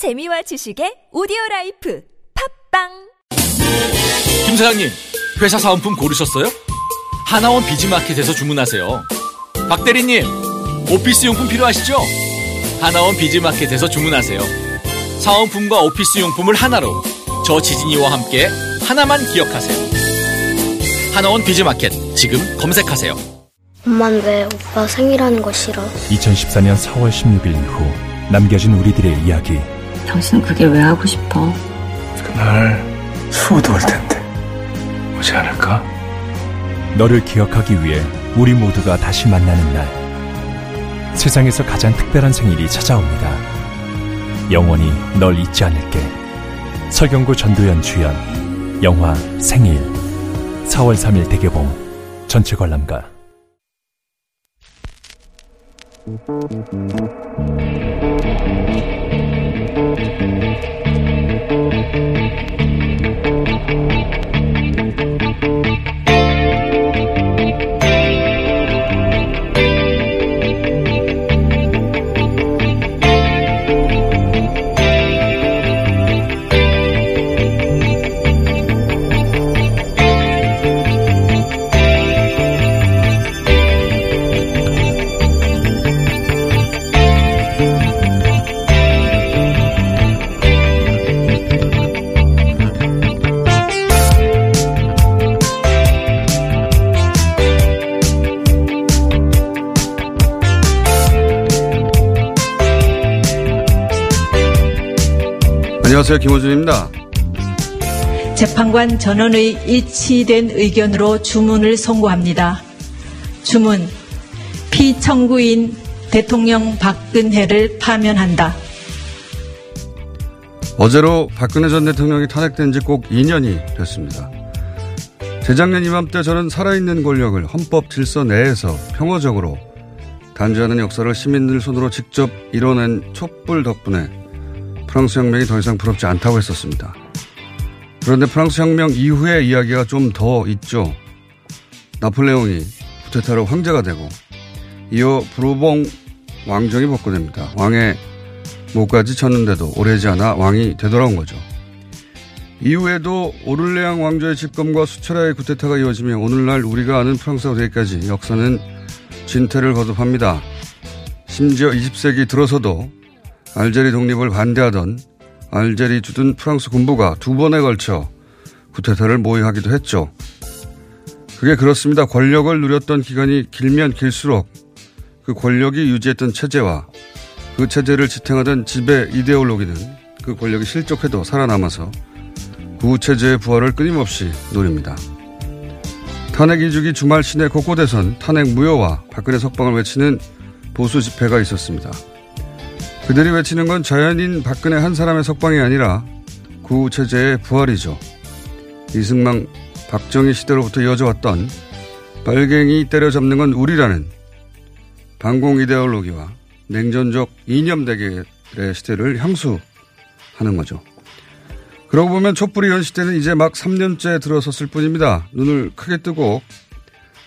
재미와 지식의 오디오 라이프 팟빵 김 사장님, 회사 사은품 고르셨어요? 하나원 비즈마켓에서 주문하세요. 박 대리님, 오피스 용품 필요하시죠? 하나원 비즈마켓에서 주문하세요. 사은품과 오피스 용품을 하나로 저 지진이와 함께 하나만 기억하세요. 하나원 비즈마켓 지금 검색하세요. 엄만 왜 오빠 생일하는 거 싫어? 2014년 4월 16일 이후 남겨진 우리들의 이야기 당신은 그게 왜 하고 싶어? 그날 수호도 올 텐데. 오지 않을까? 너를 기억하기 위해 우리 모두가 다시 만나는 날. 세상에서 가장 특별한 생일이 찾아옵니다. 영원히 널 잊지 않을게. 설경구 전도연 주연. 영화 생일. 4월 3일 대개봉. 전체 관람가 Thank you. 안녕하세요. 김호준입니다. 재판관 전원의 일치된 의견으로 주문을 선고합니다. 주문. 피청구인 대통령 박근혜를 파면한다. 어제로 박근혜 전 대통령이 탄핵된 지 꼭 2년이 됐습니다. 재작년 이맘때 저는 살아있는 권력을 헌법 질서 내에서 평화적으로 단죄하는 역사를 시민들 손으로 직접 이뤄낸 촛불 덕분에 프랑스 혁명이 더 이상 부럽지 않다고 했었습니다. 그런데 프랑스 혁명 이후의 이야기가 좀 더 있죠. 나폴레옹이 쿠데타로 황제가 되고 이어 브루봉 왕정이 복구됩니다. 왕의 목까지 쳤는데도 오래지 않아 왕이 되돌아온 거죠. 이후에도 오를레앙 왕조의 집검과 수차례의 쿠데타가 이어지며 오늘날 우리가 아는 프랑스가 되기까지 역사는 진퇴를 거듭합니다. 심지어 20세기 들어서도 알제리 독립을 반대하던 알제리 주둔 프랑스 군부가 두 번에 걸쳐 쿠데타를 모의하기도 했죠. 그게 그렇습니다. 권력을 누렸던 기간이 길면 길수록 그 권력이 유지했던 체제와 그 체제를 지탱하던 지배 이데올로기는 그 권력이 실족해도 살아남아서 구체제의 부활을 끊임없이 노립니다. 탄핵 이주기 주말 시내 곳곳에선 탄핵 무효와 박근혜 석방을 외치는 보수 집회가 있었습니다. 그들이 외치는 건 자연인 박근혜 한 사람의 석방이 아니라 구체제의 부활이죠. 이승만, 박정희 시대로부터 이어져 왔던 빨갱이 때려잡는 건 우리라는 반공 이데올로기와 냉전적 이념 대결의 시대를 향수하는 거죠. 그러고 보면 촛불이 현 시대는 이제 막 3년째 들어섰을 뿐입니다. 눈을 크게 뜨고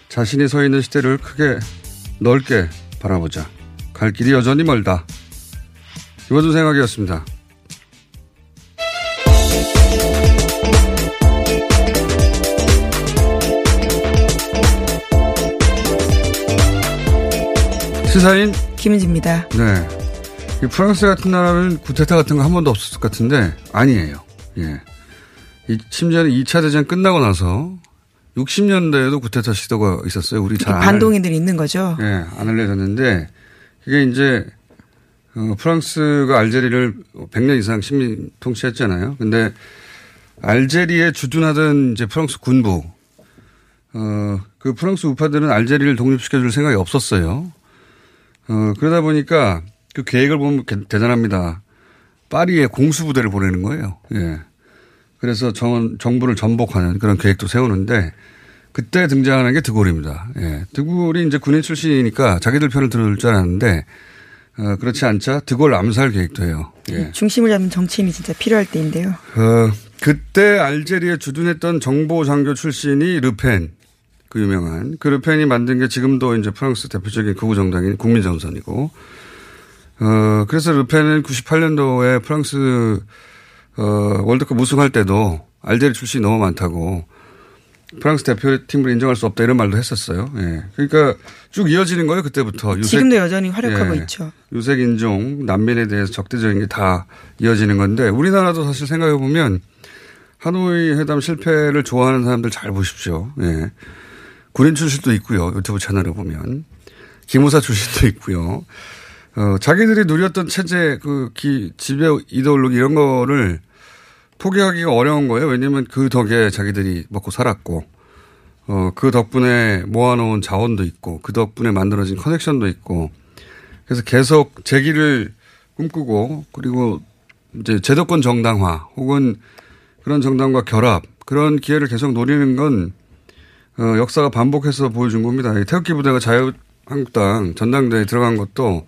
자신이 서 있는 시대를 크게 넓게 바라보자. 갈 길이 여전히 멀다. 김어준 생각이었습니다. 시사인 김은지입니다. 네. 이 프랑스 같은 나라는 구테타 같은 거 한 번도 없었을 것 같은데 아니에요. 예. 이 심지어는 2차 대전 끝나고 나서 60년대에도 구테타 시도가 있었어요. 우리 잘 반동인들이 있는 거죠. 예, 안 알려졌는데 그게 이제 어, 프랑스가 알제리를 100년 이상 식민 통치했잖아요. 근데 알제리에 주둔하던 이제 프랑스 군부 어, 그 프랑스 우파들은 알제리를 독립시켜줄 생각이 없었어요. 어, 그러다 보니까 그 계획을 보면 대단합니다. 파리에 공수부대를 보내는 거예요. 예. 그래서 정, 정부를 전복하는 그런 계획도 세우는데 그때 등장하는 게 드골입니다. 예. 드골이 이제 군인 출신이니까 자기들 편을 들을 줄 알았는데 어, 그렇지 않자 드골 암살 계획도 해요. 예. 중심을 잡는 정치인이 진짜 필요할 때인데요. 어, 그때 알제리에 주둔했던 정보 장교 출신이 르펜 그 유명한 그 르펜이 만든 게 지금도 이제 프랑스 대표적인 극우 정당인 국민전선이고 어, 그래서 르펜은 98년도에 프랑스, 어, 월드컵 우승할 때도 알제리 출신이 너무 많다고 프랑스 대표팀으로 인정할 수 없다 이런 말도 했었어요. 예. 그러니까 쭉 이어지는 거예요, 그때부터. 유색, 지금도 여전히 활약하고 예, 있죠. 유색 인종, 난민에 대해서 적대적인 게 다 이어지는 건데 우리나라도 사실 생각해 보면 하노이 회담 실패를 좋아하는 사람들 잘 보십시오. 예. 군인 출신도 있고요. 유튜브 채널에 보면. 기무사 출신도 있고요. 어, 자기들이 누렸던 체제, 그, 기, 지배 이데올로기 이런 거를 포기하기가 어려운 거예요. 왜냐면 그 덕에 자기들이 먹고 살았고, 어, 그 덕분에 모아놓은 자원도 있고, 그 덕분에 만들어진 커넥션도 있고, 그래서 계속 재기를 꿈꾸고, 그리고 이제 제도권 정당화 혹은 그런 정당과 결합, 그런 기회를 계속 노리는 건, 어, 역사가 반복해서 보여준 겁니다. 태극기 부대가 자유한국당 전당대회에 들어간 것도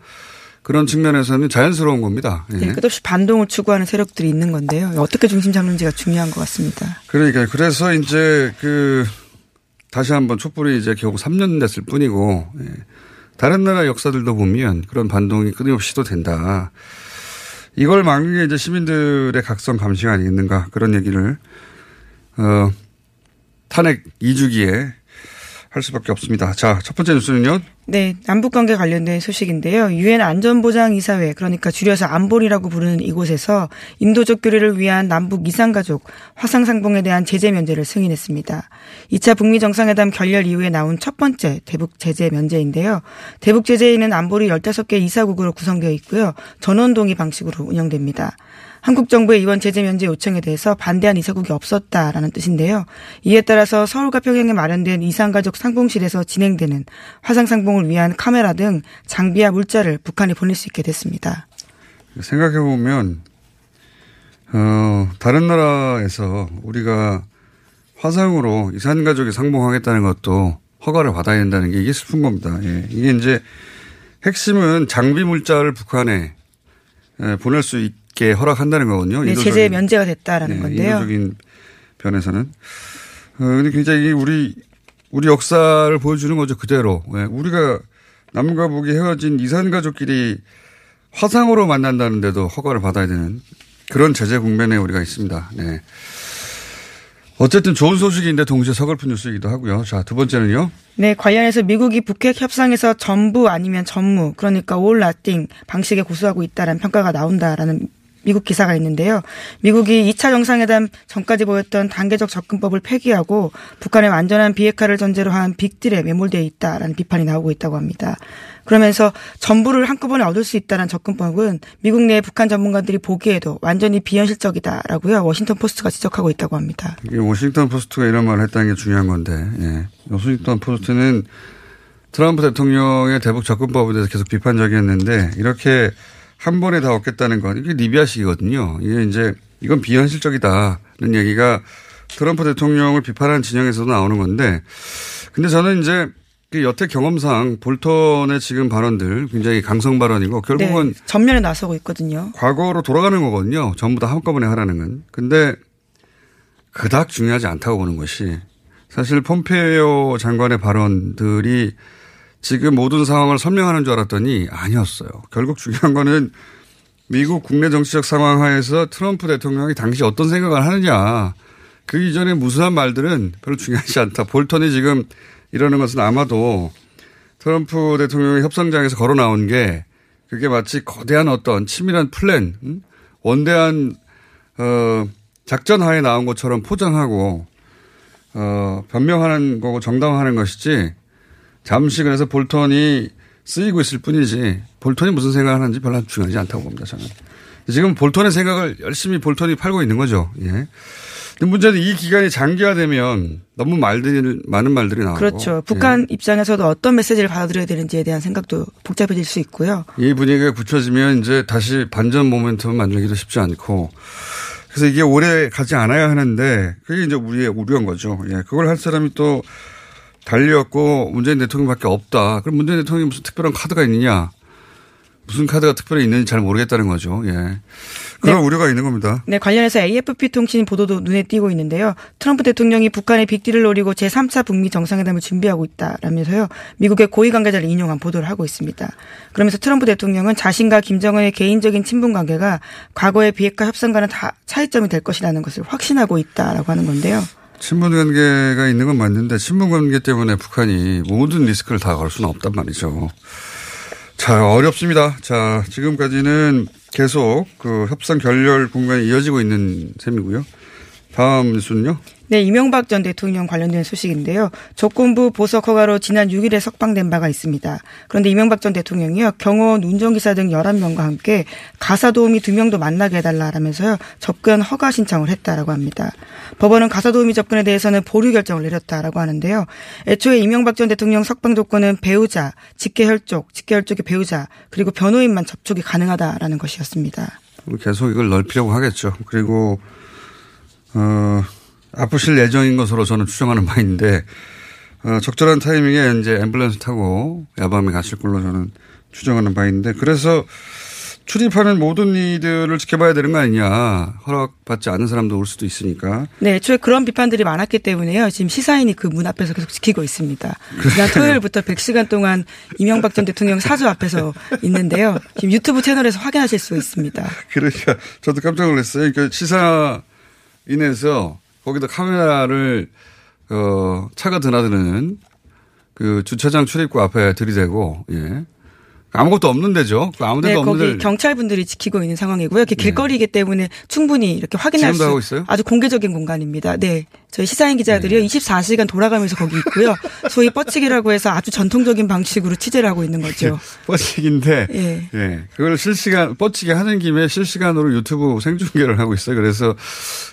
그런 측면에서는 자연스러운 겁니다. 예. 네, 끝없이 반동을 추구하는 세력들이 있는 건데요. 어떻게 중심 잡는지가 중요한 것 같습니다. 그러니까 그래서 이제 그 다시 한번 촛불이 이제 겨우 3년 됐을 뿐이고 예. 다른 나라 역사들도 보면 그런 반동이 끊임없이 시도된다. 이걸 막는 게 이제 시민들의 각성 감시가 아니겠는가 그런 얘기를 어 탄핵 2주기에 할 수밖에 없습니다. 자, 첫 번째 뉴스는요. 네, 남북 관계 관련된 소식인데요. 유엔 안전보장 이사회 그러니까 줄여서 안보리라고 부르는 이곳에서 인도적 교류를 위한 남북 이산가족 화상 상봉에 대한 제재 면제를 승인했습니다. 2차 북미 정상회담 결렬 이후에 나온 첫 번째 대북 제재 면제인데요. 대북 제재에는 안보리 15개 이사국으로 구성되어 있고요. 전원 동의 방식으로 운영됩니다. 한국 정부의 이번 제재 면제 요청에 대해서 반대한 이사국이 없었다라는 뜻인데요. 이에 따라서 서울과 평양에 마련된 이산가족 상봉실에서 진행되는 화상 상봉을 위한 카메라 등 장비와 물자를 북한에 보낼 수 있게 됐습니다. 생각해 보면 어, 다른 나라에서 우리가 화상으로 이산가족이 상봉하겠다는 것도 허가를 받아야 된다는 게 이게 슬픈 겁니다. 예. 이게 이제 핵심은 장비 물자를 북한에 보낼 수 있, 있게 허락한다는 거거든요. 네, 제재 면제가 됐다라는 네, 건데요. 인도적인 변에서는. 어, 근데 굉장히 우리, 우리 역사를 보여주는 거죠. 그대로. 네, 우리가 남과 북이 헤어진 이산 가족끼리 화상으로 만난다는데도 허가를 받아야 되는 그런 제재 국면에 우리가 있습니다. 네. 어쨌든 좋은 소식인데 동시에 서글픈 뉴스이기도 하고요. 자, 두 번째는요. 네, 관련해서 미국이 북핵 협상에서 전부 아니면 전무, 그러니까 올 라띵 방식에 고수하고 있다라는 평가가 나온다라는 미국 기사가 있는데요. 미국이 2차 정상회담 전까지 보였던 단계적 접근법을 폐기하고 북한의 완전한 비핵화를 전제로 한 빅딜에 매몰되어 있다라는 비판이 나오고 있다고 합니다. 그러면서 전부를 한꺼번에 얻을 수 있다는 접근법은 미국 내 북한 전문가들이 보기에도 완전히 비현실적이다라고요. 워싱턴 포스트가 지적하고 있다고 합니다. 워싱턴 포스트가 이런 말을 했다는 게 중요한 건데, 예. 워싱턴 포스트는 트럼프 대통령의 대북 접근법에 대해서 계속 비판적이었는데 이렇게 한 번에 다 얻겠다는 건 이게 리비아식이거든요. 이게 이제 이건 비현실적이다는 얘기가 트럼프 대통령을 비판하는 진영에서도 나오는 건데 근데 저는 이제 그 여태 경험상 볼턴의 지금 발언들 굉장히 강성 발언이고 결국은 네, 전면에 나서고 있거든요. 과거로 돌아가는 거거든요. 전부 다 한꺼번에 하라는 건. 근데 그닥 중요하지 않다고 보는 것이 사실 폼페이오 장관의 발언들이 지금 모든 상황을 설명하는 줄 알았더니 아니었어요. 결국 중요한 거는 미국 국내 정치적 상황 하에서 트럼프 대통령이 당시 어떤 생각을 하느냐. 그 이전에 무수한 말들은 별로 중요하지 않다. 볼턴이 지금 이러는 것은 아마도 트럼프 대통령이 협상장에서 걸어 나온 게 그게 마치 거대한 어떤 치밀한 플랜, 원대한, 어, 작전 하에 나온 것처럼 포장하고, 어, 변명하는 거고 정당화하는 것이지 잠시 그래서 볼턴이 쓰이고 있을 뿐이지 볼턴이 무슨 생각을 하는지 별로 중요하지 않다고 봅니다. 저는. 지금 볼턴의 생각을 열심히 볼턴이 팔고 있는 거죠. 예. 근데 문제는 이 기간이 장기화되면 너무 말들이 많은 말들이 나오고 그렇죠. 북한 예. 입장에서도 어떤 메시지를 받아들여야 되는지에 대한 생각도 복잡해질 수 있고요. 이 분위기가 굳혀지면 이제 다시 반전 모멘텀 만들기도 쉽지 않고 그래서 이게 오래 가지 않아야 하는데 그게 이제 우리의 우려인 거죠. 예. 그걸 할 사람이 또 달렸고 문재인 대통령밖에 없다. 그럼 문재인 대통령이 무슨 특별한 카드가 있느냐? 무슨 카드가 특별히 있는지 잘 모르겠다는 거죠. 예. 그런 우려가 있는 겁니다. 네, 관련해서 AFP 통신 보도도 눈에 띄고 있는데요. 트럼프 대통령이 북한의 빅딜을 노리고 제3차 북미 정상회담을 준비하고 있다라면서요. 미국의 고위 관계자를 인용한 보도를 하고 있습니다. 그러면서 트럼프 대통령은 자신과 김정은의 개인적인 친분 관계가 과거의 비핵화 협상과는 다 차이점이 될 것이라는 것을 확신하고 있다라고 하는 건데요. 친분 관계가 있는 건 맞는데 친분 관계 때문에 북한이 모든 리스크를 다 걸 수는 없단 말이죠. 자, 어렵습니다. 자, 지금까지는 계속 그 협상 결렬 공간이 이어지고 있는 셈이고요. 다음 뉴스는요? 네, 이명박 전 대통령 관련된 소식인데요. 조건부 보석 허가로 지난 6일에 석방된 바가 있습니다. 그런데 이명박 전 대통령이요. 경호원 운전기사 등 11명과 함께 가사 도우미 2명도 만나게 해달라라면서요. 접근 허가 신청을 했다라고 합니다. 법원은 가사 도우미 접근에 대해서는 보류 결정을 내렸다라고 하는데요. 애초에 이명박 전 대통령 석방 조건은 배우자, 직계혈족, 직계혈족의 배우자, 그리고 변호인만 접촉이 가능하다라는 것이었습니다. 계속 이걸 넓히려고 하겠죠. 그리고 어, 아프실 예정인 것으로 저는 추정하는 바인데 어, 적절한 타이밍에 이제 앰뷸런스 타고 야밤에 가실 걸로 저는 추정하는 바인데 그래서 출입하는 모든 이들을 지켜봐야 되는 거 아니냐. 허락받지 않은 사람도 올 수도 있으니까. 네, 애초에 그런 비판들이 많았기 때문에요. 지금 시사인이 그 문 앞에서 계속 지키고 있습니다. 지난 토요일부터 100시간 동안 이명박 전 대통령 사주 앞에서 있는데요. 지금 유튜브 채널에서 확인하실 수 있습니다. 그러니까 저도 깜짝 놀랐어요. 그러니까 시사인에서 거기다 카메라를 어, 차가 드나드는 그 주차장 출입구 앞에 들이대고 예. 아무것도 없는 데죠. 아무데도 네, 없는 거기 데 경찰분들이 지키고 있는 상황이고요. 이렇게 길거리이기 때문에 충분히 이렇게 확인할 지금도 수 하고 있어요? 아주 공개적인 공간입니다. 네. 저희 시사인 기자들이요. 네. 24시간 돌아가면서 거기 있고요. 소위 뻗치기라고 해서 아주 전통적인 방식으로 취재를 하고 있는 거죠. 뻗치기인데 예. 예. 그걸 실시간 뻗치기 하는 김에 실시간으로 유튜브 생중계를 하고 있어요. 그래서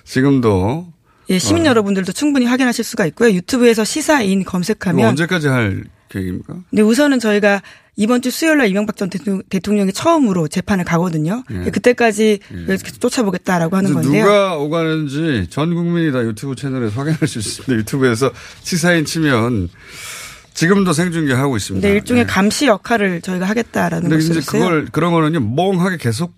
지금도 예, 시민 어. 여러분들도 충분히 확인하실 수가 있고요. 유튜브에서 시사인 검색하면 언제까지 할 계획입니까? 네, 우선은 저희가 이번 주 수요일 날 이명박 전 대통령- 대통령이 처음으로 재판을 가거든요. 예. 그때까지 계속 쫓아보겠다라고 하는 건데요. 누가 오가는지 전 국민이 다 유튜브 채널에서 확인할 수 있습니다. 유튜브에서 시사인 치면 지금도 생중계 하고 있습니다. 네, 일종의 예. 감시 역할을 저희가 하겠다라는 근데 것을 이제 그걸 그런 거는요 멍하게 계속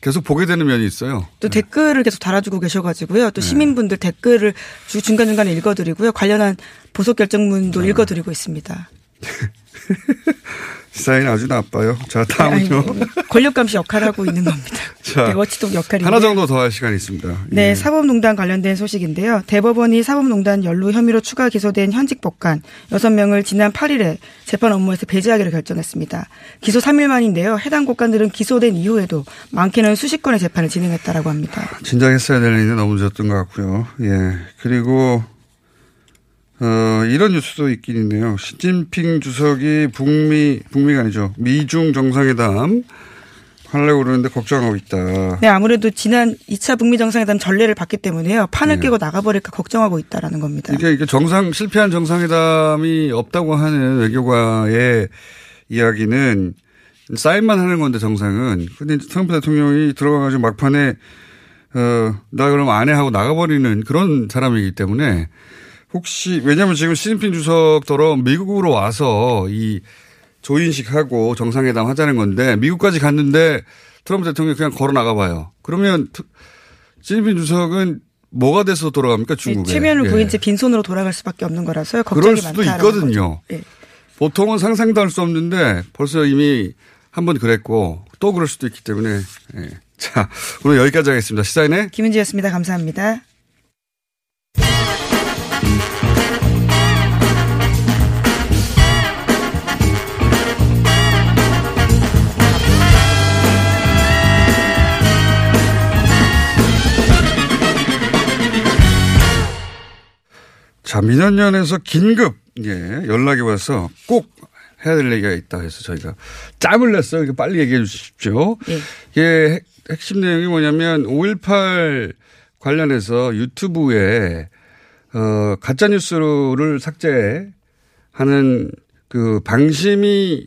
계속 보게 되는 면이 있어요. 또 댓글을 계속 달아주고 계셔가지고요. 네. 또 시민분들 댓글을 주 중간중간에 읽어드리고요. 관련한 보석 결정문도 읽어드리고 있습니다. 시사인 아주 나빠요. 자 네, 다음은요. 권력 감시 역할을 하고 있는 겁니다. 자, 네, 워치독 역할인데. 하나 정도 더 할 시간이 있습니다. 네, 예. 사법농단 관련된 소식인데요. 대법원이 사법농단 연루 혐의로 추가 기소된 현직 법관 6명을 지난 8일에 재판 업무에서 배제하기로 결정했습니다. 기소 3일 만인데요. 해당 법관들은 기소된 이후에도 많게는 수십 건의 재판을 진행했다라고 합니다. 진작 했어야 될 일인데 너무 늦었던 것 같고요. 예. 그리고, 어, 이런 뉴스도 있긴 있네요. 시진핑 주석이 북미, 북미가 아니죠. 미중 정상회담 하려고 그러는데 걱정하고 있다. 네, 아무래도 지난 2차 북미 정상회담 전례를 봤기 때문에요. 판을 네. 깨고 나가버릴까 걱정하고 있다라는 겁니다. 그러니까 이게 정상, 실패한 정상회담이 없다고 하는 외교가의 이야기는 사인만 하는 건데 정상은. 근데 이제 트럼프 대통령이 들어가가지고 막판에, 어, 나 그럼 안 해 하고 나가버리는 그런 사람이기 때문에 혹시, 왜냐면 지금 시진핑 주석더러 미국으로 와서 이 조인식하고 정상회담 하자는 건데 미국까지 갔는데 트럼프 대통령이 그냥 걸어 나가봐요. 그러면 트- 시진핑 주석은 뭐가 돼서 돌아갑니까 중국에? 최면을 예. 보인 채 빈손으로 돌아갈 수밖에 없는 거라서요. 그럴 수도 있거든요. 예. 보통은 상상도 할 수 없는데 벌써 이미 한 번 그랬고 또 그럴 수도 있기 때문에 예. 자 오늘 여기까지 하겠습니다. 시사인의 김은지였습니다. 감사합니다. 자 민원연에서 긴급 예, 연락이 와서 꼭 해야 될 얘기가 있다 해서 저희가 짬을 냈어요. 이거 빨리 얘기해 주십시오. 예. 이게 핵- 핵심 내용이 뭐냐면 5.18 관련해서 유튜브에 어, 가짜 뉴스를 삭제하는 그 방심이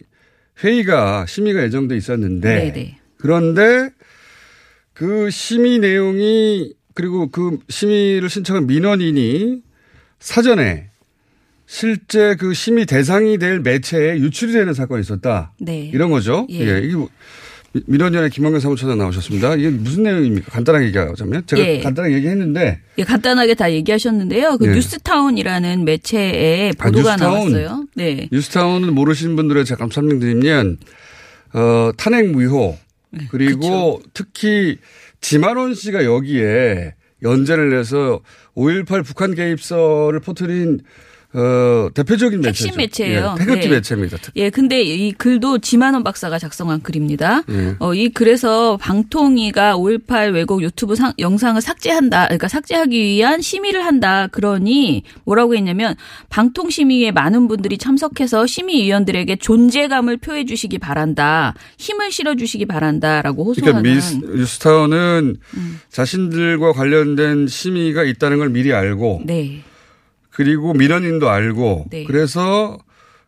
회의가 심의가 예정돼 있었는데 네네. 그런데 그 심의 내용이 그리고 그 심의를 신청한 민원인이 사전에 실제 그 심의 대상이 될 매체에 유출이 되는 사건이 있었다. 네. 이런 거죠. 예. 예. 이게 뭐 미- 민원연의 김원경 사무처장 나오셨습니다. 이게 무슨 내용입니까? 간단하게 얘기하자면 제가 예. 간단하게 얘기했는데 예, 간단하게 다 얘기하셨는데요. 그 예. 뉴스타운이라는 매체에 아, 보도가 뉴스타운. 나왔어요. 네. 뉴스타운을 모르시는 분들에 잠깐 설명드리면 어, 탄핵 무효 네, 그리고 특히 지만원 씨가 여기에 연재를 해서 5.18 북한 개입설을 퍼뜨린 어, 대표적인 매체죠. 핵심 매체예요. 예, 태극기 네. 매체입니다. 예, 근데 이 글도 지만원 박사가 작성한 글입니다. 예. 어, 이 글에서 방통위가 5.18 왜곡 유튜브 상- 영상을 삭제한다. 그러니까 삭제하기 위한 심의를 한다. 그러니 뭐라고 했냐면 방통 심의에 많은 분들이 참석해서 심의위원들에게 존재감을 표해 주시기 바란다. 힘을 실어 주시기 바란다라고 그러니까 호소하는 미스, 뉴스타운은 음. 자신들과 관련된 심의가 있다는 걸 미리 알고 네. 그리고 민원인도 알고 네. 그래서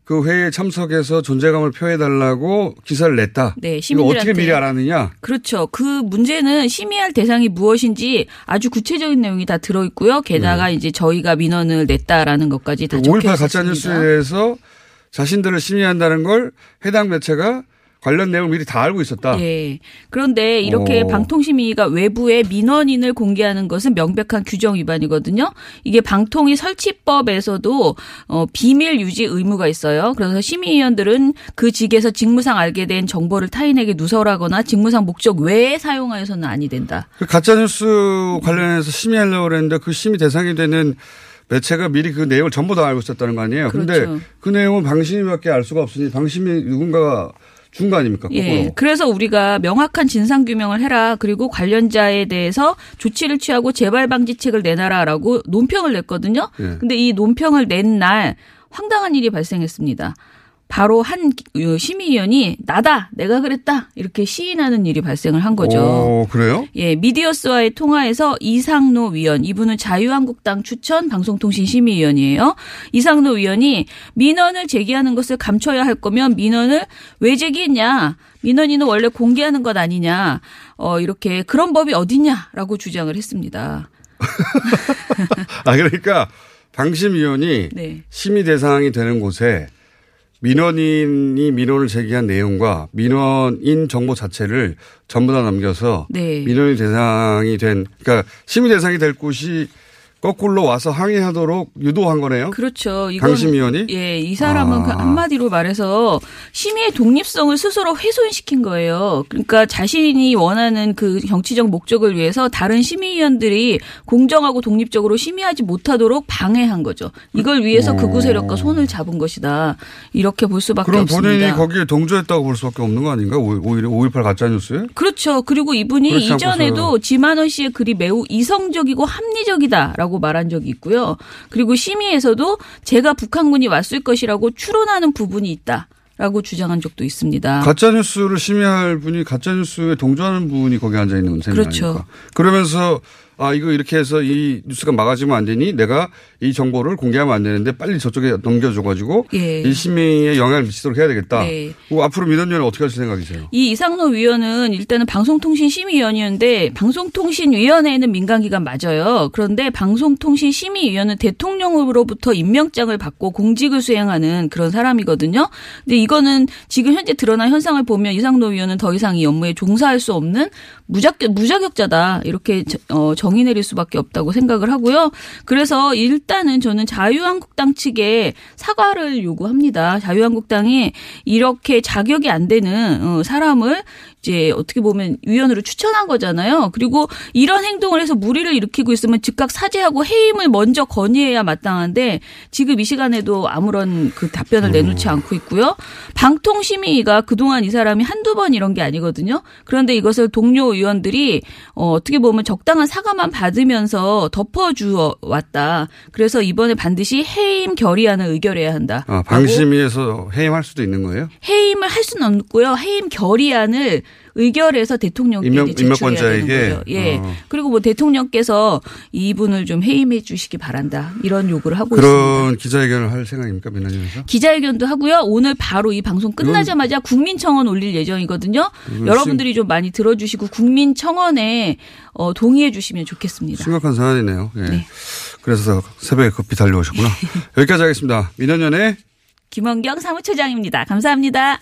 그 회의에 참석해서 존재감을 표해달라고 기사를 냈다. 네, 이거 어떻게 시민들한테. 미리 알았느냐? 그렇죠. 그 문제는 심의할 대상이 무엇인지 아주 구체적인 내용이 다 들어있고요. 게다가 이제 저희가 민원을 냈다라는 것까지 다 적혀 5.18 있습니다. 가짜뉴스에 대해서 자신들을 심의한다는 걸 해당 매체가 관련 내용을 미리 다 알고 있었다. 예. 그런데 이렇게 오. 방통심의가 외부에 민원인을 공개하는 것은 명백한 규정 위반이거든요. 이게 방통위 설치법에서도 어, 비밀 유지 의무가 있어요. 그래서 심의위원들은 그 직에서 직무상 알게 된 정보를 타인에게 누설하거나 직무상 목적 외에 사용하여서는 아니 된다. 그 가짜뉴스 관련해서 심의하려고 그랬는데 그 심의 대상이 되는 매체가 미리 그 내용을 전부 다 알고 있었다는 거 아니에요. 근데 그렇죠. 그 내용은 방심이밖에 알 수가 없으니 방심이 누군가가 준 거 아닙니까? 거꾸로. 예. 그래서 우리가 명확한 진상 규명을 해라. 그리고 관련자에 대해서 조치를 취하고 재발 방지책을 내놔라라고 논평을 냈거든요. 예. 근데 이 논평을 낸 날 황당한 일이 발생했습니다. 바로 한 기- 심의위원이 나다, 내가 그랬다 이렇게 시인하는 일이 발생을 한 거죠. 오, 그래요? 예, 미디어스와의 통화에서 이상노 위원, 이분은 자유한국당 추천 방송통신심의위원이에요. 이상노 위원이 민원을 제기하는 것을 감춰야 할 거면 민원을 왜 제기했냐? 민원인은 원래 공개하는 것 아니냐? 어, 이렇게 그런 법이 어딨냐라고 주장을 했습니다. 아, 그러니까 방심위원이 네. 심의 대상이 되는 곳에 민원인이 민원을 제기한 내용과 민원인 정보 자체를 전부 다 남겨서 네. 민원인 대상이 된, 그러니까 심의 대상이 될 곳이 거꾸로 와서 항의하도록 유도한 거네요. 그렇죠. 이건 방심위원이? 예, 이 사람은 아. 그 한마디로 말해서 심의의 독립성을 스스로 훼손시킨 거예요. 그러니까 자신이 원하는 그 정치적 목적을 위해서 다른 심의위원들이 공정하고 독립적으로 심의하지 못하도록 방해한 거죠. 이걸 위해서 극우 세력과 손을 잡은 것이다. 이렇게 볼 수밖에 그럼 없습니다. 본인이 거기에 동조했다고 볼 수밖에 없는 거 아닌가? 오- 오히려 5.18 가짜뉴스에? 그렇죠. 그리고 이분이 이전에도 지만원 씨의 글이 매우 이성적이고 합리적이다라고 말한 적이 있고요. 그리고 심의에서도 제가 북한군이 왔을 것이라고 추론하는 부분이 있다 라고 주장한 적도 있습니다. 가짜 뉴스를 심의할 분이 가짜 뉴스에 동조하는 분이 거기 앉아 있는 셈이 그렇죠. 아닙니까? 그러면서 아 이거 이렇게 해서 이 뉴스가 막아지면 안 되니 내가 이 정보를 공개하면 안 되는데 빨리 저쪽에 넘겨줘가지고 예. 이 심의에 영향을 미치도록 해야 되겠다. 네. 그리고 앞으로 민원위원회 어떻게 하실 생각이세요? 이 이상노 위원은 일단은 방송통신심의위원이었는데 방송통신위원회에는 민간기관 맞아요. 그런데 방송통신심의위원은 대통령으로부터 임명장을 받고 공직을 수행하는 그런 사람이거든요. 근데 이거는 지금 현재 드러난 현상을 보면 이상노 위원은 더 이상 이 업무에 종사할 수 없는 무자격, 무자격자다. 이렇게 저- 어, 정의 내릴 수밖에 없다고 생각을 하고요. 그래서 일단은 저는 자유한국당 측에 사과를 요구합니다. 자유한국당이 이렇게 자격이 안 되는 어, 사람을 이제 어떻게 보면 위원으로 추천한 거잖아요. 그리고 이런 행동을 해서 무리를 일으키고 있으면 즉각 사죄하고 해임을 먼저 건의해야 마땅한데 지금 이 시간에도 아무런 그 답변을 내놓지 않고 있고요. 방통심의가 그동안 이 사람이 한두 번 이런 게 아니거든요. 그런데 이것을 동료 의원들이 어, 어떻게 보면 적당한 사과만 받으면서 덮어주어 왔다. 그래서 이번에 반드시 해임 결의안을 의결해야 한다. 아, 방심위에서 해임할 수도 있는 거예요? 해임을 할 수는 없고요. 해임 결의안을 의결해서 대통령께 임명- 제출해야 되는? 거죠. 예. 어. 그리고 뭐 대통령께서 이분을 좀 해임해 주시기 바란다. 이런 요구를 하고 그런 있습니다. 기자회견을 할 생각입니까 민원위에서? 기자회견도 하고요. 오늘 바로 이 방송 끝나자마자 국민청원 올릴 예정이거든요. 여러분들이 좀 많이 들어주시고 국민청원에 어, 동의해 주시면 좋겠습니다. 심각한 사안이네요. 예. 네. 그래서 새벽에 급히 달려오셨구나. 여기까지 하겠습니다. 민원연의 김원경 사무처장입니다. 감사합니다.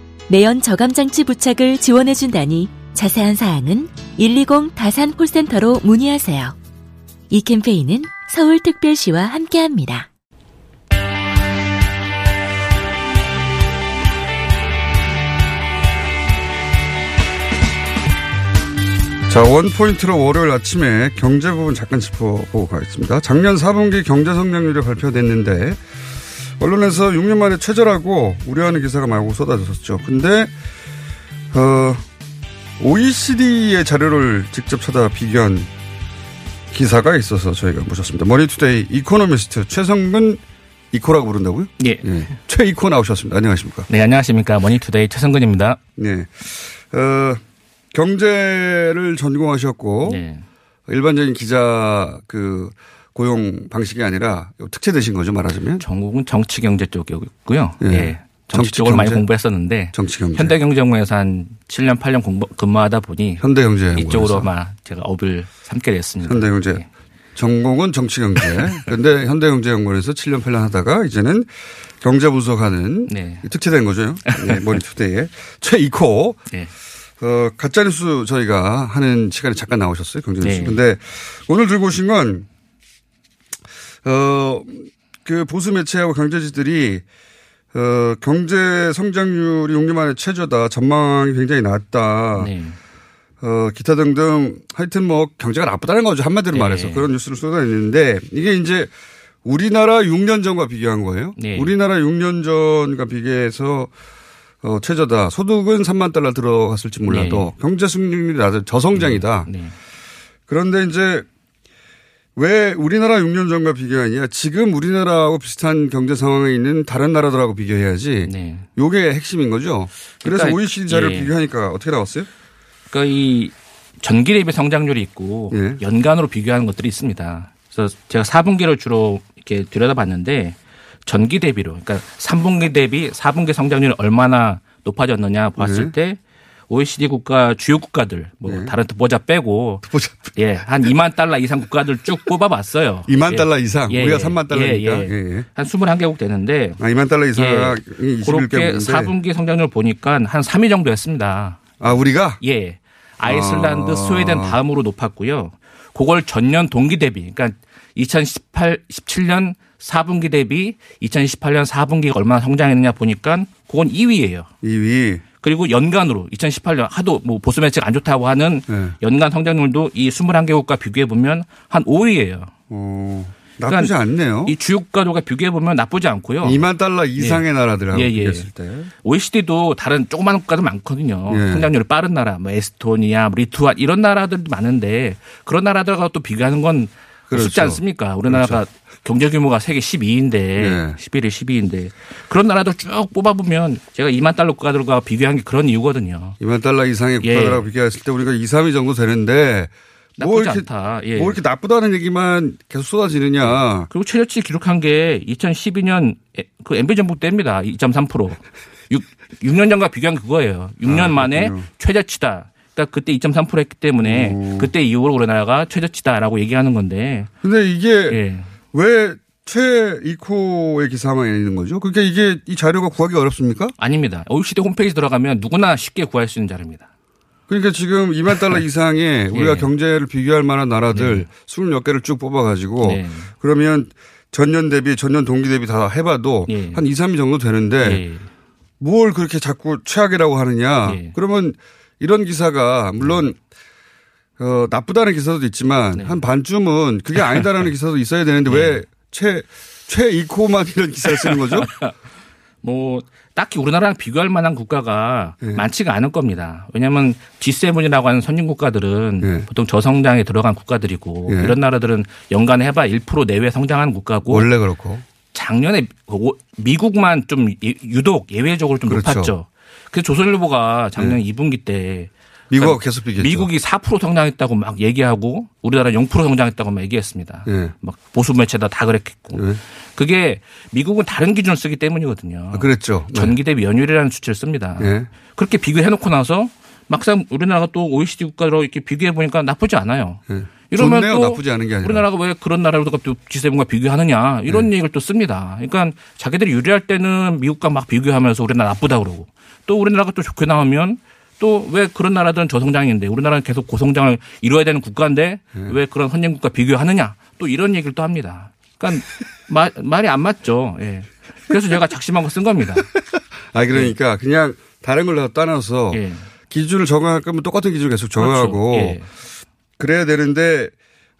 내연 저감장치 부착을 지원해준다니 자세한 사항은 120 다산 콜센터로 문의하세요. 이 캠페인은 서울특별시와 함께합니다. 자, 원 포인트로 월요일 아침에 경제 부분 잠깐 짚어보고 가겠습니다. 작년 4분기 경제 성장률이 발표됐는데, 언론에서 6년 만에 최저라고 우려하는 기사가 마구 쏟아졌었죠. 근데, 어, OECD의 자료를 직접 찾아 비교한 기사가 있어서 저희가 모셨습니다. 머니투데이 이코노미스트 최성근 이코라고 부른다고요? 예. 최이코 나오셨습니다. 안녕하십니까? 네, 안녕하십니까. 머니투데이 최성근입니다. 네. 어, 경제를 전공하셨고 네. 일반적인 기자 그 고용 방식이 아니라 특채 되신 거죠 말하자면 전공은 정치 경제 쪽이었고요. 예. 예. 정치 쪽을 많이 공부했었는데 정치 경제. 현대경제연구에서 한 7년 8년 공부, 근무하다 보니 현대경제연구에서. 이쪽으로 막 제가 업을 삼게 됐습니다. 현대경제 예. 전공은 정치경제. 근데 현대경제연구원에서 7년 8년 하다가 이제는 경제 분석하는 네. 특채된 거죠. 네, 머니투데이에 최이코. 네. 어, 가짜뉴스 저희가 하는 시간에 잠깐 나오셨어요. 경제뉴스. 네. 근데 오늘 들고 오신 건, 어, 그 보수 매체하고 경제지들이 어, 경제 성장률이 6년 만에 최저다. 전망이 굉장히 낮다. 네. 어, 기타 등등 하여튼 뭐 경제가 나쁘다는 거죠. 한마디로 네. 말해서 그런 뉴스를 쏟아냈는데 이게 이제 우리나라 6년 전과 비교한 거예요. 네. 우리나라 6년 전과 비교해서 어, 최저다. 소득은 3만 달러 들어갔을지 몰라도 경제 승률이 낮아 저성장이다. 네. 그런데 이제 왜 우리나라 6년 전과 비교하냐. 지금 우리나라하고 비슷한 경제 상황에 있는 다른 나라들하고 비교해야지. 네. 요게 핵심인 거죠. 그래서 그러니까 OECD 자료를 예. 비교하니까 어떻게 나왔어요? 그러니까 이 전기 대비 성장률이 있고 예. 연간으로 비교하는 것들이 있습니다. 그래서 제가 4분기를 주로 이렇게 들여다봤는데 전기 대비로 그러니까 3분기 대비 4분기 성장률이 얼마나 높아졌느냐 봤을 네. 때 OECD 국가 주요 국가들 뭐 다른 듣보자 빼고 예, 한 2만 달러 이상 국가들 쭉 뽑아봤어요. 2만 예. 달러 이상. 예, 우리가 예. 3만 달러니까. 예, 예. 예, 예. 한 21개국 되는데 아, 2만 달러 이상이 예. 21개 그렇게 국인데. 4분기 성장률 보니까 한 3위 정도 였습니다. 아, 우리가? 예. 아이슬란드, 아. 스웨덴 다음으로 높았고요. 그걸 전년 동기 대비, 그러니까 2018, 17년 4분기 대비 2018년 4분기가 얼마나 성장했느냐 보니까 그건 2위예요. 2위. 그리고 연간으로 2018년 하도 뭐 보수 매체가 안 좋다고 하는 네. 연간 성장률도 이 21개국과 비교해 보면 한 5위예요. 어, 나쁘지 않네요. 이 주요 국가들과 비교해 보면 나쁘지 않고요. 2만 달러 이상의 예. 나라들하고 예, 예. 비교했을 때. OECD도 다른 조그마한 국가도 많거든요. 예. 성장률이 빠른 나라, 뭐 에스토니아, 뭐 리투안 이런 나라들도 많은데 그런 나라들과 또 비교하는 건 그렇죠. 쉽지 않습니까? 우리나라가 경제 규모가 세계 12위인데 예. 11위 12위인데 그런 나라들 쭉 뽑아보면 제가 2만 달러 국가들과 비교한 게 그런 이유거든요. 2만 달러 이상의 예. 국가들하고 비교했을 때 우리가 2, 3위 정도 되는데 뭐 이렇게 않다. 예. 뭐 이렇게 나쁘다는 얘기만 계속 쏟아지느냐. 그리고 최저치 기록한 게 2012년 그 MB 정부 때입니다. 2.3%. 6, 6년 전과 비교한 게 그거예요. 6년 아, 만에. 최저치다. 그러니까 그때 2.3% 했기 때문에 그때 이후로 우리나라가 최저치다라고 얘기하는 건데. 근데 이게 예. 왜 최이코의 기사만 있는 거죠? 그러니까 이게 이 자료가 구하기 어렵습니까? 아닙니다. OECD 홈페이지 들어가면 누구나 쉽게 구할 수 있는 자료입니다. 그러니까 지금 2만 달러 이상의 우리가 예. 경제를 비교할 만한 나라들 20몇 개를 쭉 뽑아가지고 네. 그러면 전년 대비 전년 동기 대비 다 해봐도 예. 한 2, 3위 정도 되는데 예. 뭘 그렇게 자꾸 최악이라고 하느냐. 예. 그러면 이런 기사가 물론 어, 나쁘다는 기사도 있지만 네. 한 반쯤은 그게 아니다라는 기사도 있어야 되는데 왜 최, 최이코만 이런 기사를 쓰는 거죠? 뭐 딱히 우리나라랑 비교할 만한 국가가 예. 많지가 않을 겁니다. 왜냐하면 G7이라고 하는 선진 국가들은 예. 보통 저성장에 들어간 국가들이고 예. 이런 나라들은 연간에 해봐 1% 내외 성장하는 국가고 원래 그렇고. 작년에 오- 미국만 좀 예- 유독 예외적으로 좀 그렇죠. 높았죠. 그래서 조선일보가 작년 2분기 때 미국하고 그러니까 계속 비교했죠. 미국이 4% 성장했다고 막 얘기하고 우리나라 0% 성장했다고 막 얘기했습니다. 예. 막 보수 매체다 다 그랬겠고. 예. 그게 미국은 다른 기준을 쓰기 때문이거든요. 아, 그랬죠. 네. 전기 대비 연율이라는 수치를 씁니다. 예. 그렇게 비교해 놓고 나서 막상 우리나라가 또 OECD 국가로 이렇게 비교해 보니까 나쁘지 않아요. 예. 이러면 좋네요. 또 나쁘지 않은 게 아니라. 우리나라가 왜 그런 나라들과 또 G7과 비교하느냐 이런 네. 얘기를 또 씁니다. 그러니까 자기들이 유리할 때는 미국과 막 비교하면서 우리나라 나쁘다 그러고 또 우리나라가 또 좋게 나오면 또 왜 그런 나라들은 저성장인데 우리나라는 계속 고성장을 이루어야 되는 국가인데 네. 왜 그런 선진국과 비교하느냐 또 이런 얘기를 또 합니다. 그러니까 말, 말이 안 맞죠. 예. 그래서 제가 작심한 거쓴 겁니다. 아 그러니까 그냥 다른 걸로 따놔서 예. 기준을 적용할 거면 똑같은 기준을 계속 적용하고 그렇죠. 예. 그래야 되는데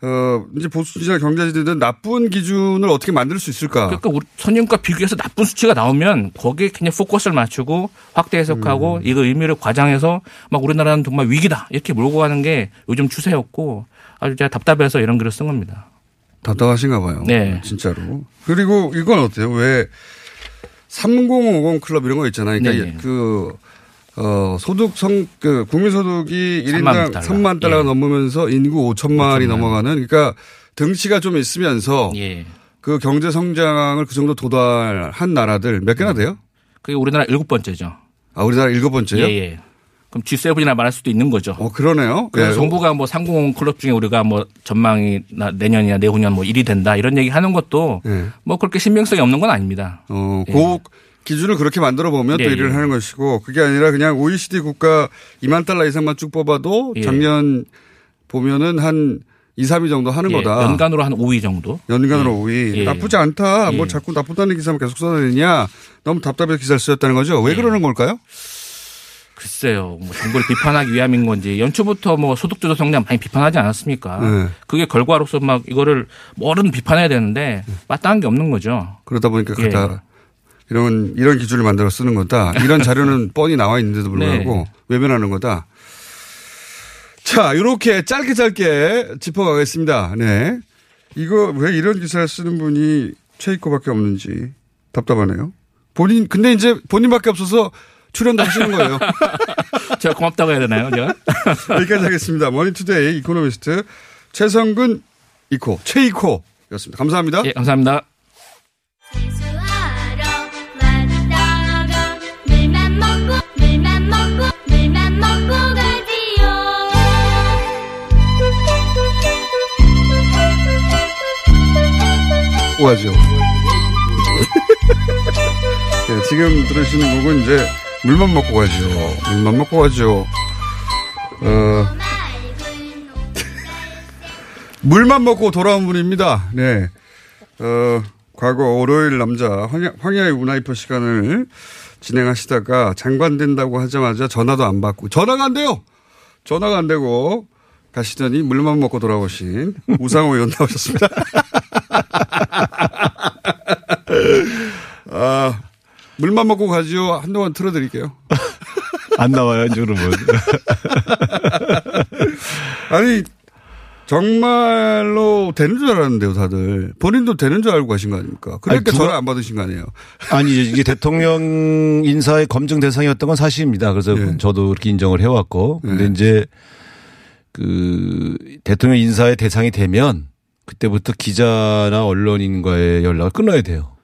어 이제 보수지나 경제지들은 나쁜 기준을 어떻게 만들 수 있을까? 그러니까 우리 선진국과 비교해서 나쁜 수치가 나오면 거기에 그냥 포커스를 맞추고 확대 해석하고 음. 이거 의미를 과장해서 막 우리나라는 정말 위기다 이렇게 몰고 가는 게 요즘 추세였고 아주 제가 답답해서 이런 글을 쓴 겁니다. 답답하신가 봐요. 네. 진짜로. 그리고 이건 어때요? 왜 3050 클럽 이런 거 있잖아요. 그러니까 네네. 그, 어, 소득 성, 그, 국민소득이 3만 1인당 달러. 3만 달러가 예. 넘으면서 인구 5천만이 5천만. 넘어가는 그러니까 등치가 좀 있으면서 예. 그 경제 성장을 그 정도 도달한 나라들 몇 개나 돼요? 그게 우리나라 일곱 번째죠. 아, 우리나라 일곱 번째요? 예, 예. 그럼 G7이나 말할 수도 있는 거죠. 어, 그러네요. 그래서 예. 정부가 뭐390 클럽 중에 우리가 뭐 전망이 나- 내년이나 내후년 뭐 1위 된다 이런 얘기 하는 것도 예. 뭐 그렇게 신빙성이 없는 건 아닙니다. 어, 예. 그 기준을 그렇게 만들어 보면 또 예, 일을 예. 하는 것이고 그게 아니라 그냥 OECD 국가 2만 달러 이상만 쭉 뽑아도 예. 작년 보면은 한 2, 3위 정도 하는 예, 거다. 연간으로 한 5위 정도. 연간으로 예. 5위. 예. 나쁘지 않다. 예. 뭐 자꾸 나쁘다는 기사만 계속 써내느냐. 너무 답답해서 기사를 쓰였다는 거죠. 예. 왜 그러는 걸까요? 글쎄요, 뭐 정부를 비판하기 위함인 건지 연초부터 뭐 소득주도 성장 많이 비판하지 않았습니까? 네. 그게 결과로서 막 이거를 뭐든 비판해야 되는데 마땅한 게 없는 거죠. 그러다 보니까 예. 갖다 이런 이런 기준을 만들어 쓰는 거다. 이런 자료는 뻔히 나와 있는데도 불구하고 네. 외면하는 거다. 자, 이렇게 짧게 짧게 짚어가겠습니다. 네. 이거 왜 이런 기사를 쓰는 분이 최이코밖에 없는지 답답하네요. 본인 근데 이제 본인밖에 없어서 출연도 하시는 거예요. 제가 고맙다고 해야 되나요, 제가? 여기까지 하겠습니다. 머니투데이 이코노미스트 최성근 이코 최이코였습니다. 감사합니다. 예, 감사합니다. 오하죠. 네, 지금 들으시는 곡은 이제 물만 먹고 가죠. 물만 먹고 가죠. 어, 물만 먹고 돌아온 분입니다. 네. 어, 과거 월요일 남자 황야, 황야의 문화이퍼 시간을 진행하시다가 장관 된다고 하자마자 전화도 안 받고 전화가 안 돼요. 전화가 안 되고 가시더니 물만 먹고 돌아오신 우상호 의원 나오셨습니다. 아, 물만 먹고 가지요. 한동안 틀어드릴게요. 안 나와요, 그러면. 아니, 정말로 되는 줄 알았는데요, 다들. 본인도 되는 줄 알고 가신 거 아닙니까? 그러니까 아니, 전화 안 받으신 거 아니에요? 아니 이게 대통령 인사의 검증 대상이었던 건 사실입니다. 그래서 예. 저도 그렇게 인정을 해왔고, 근데 예. 이제 그 대통령 인사의 대상이 되면 그때부터 기자나 언론인과의 연락을 끊어야 돼요.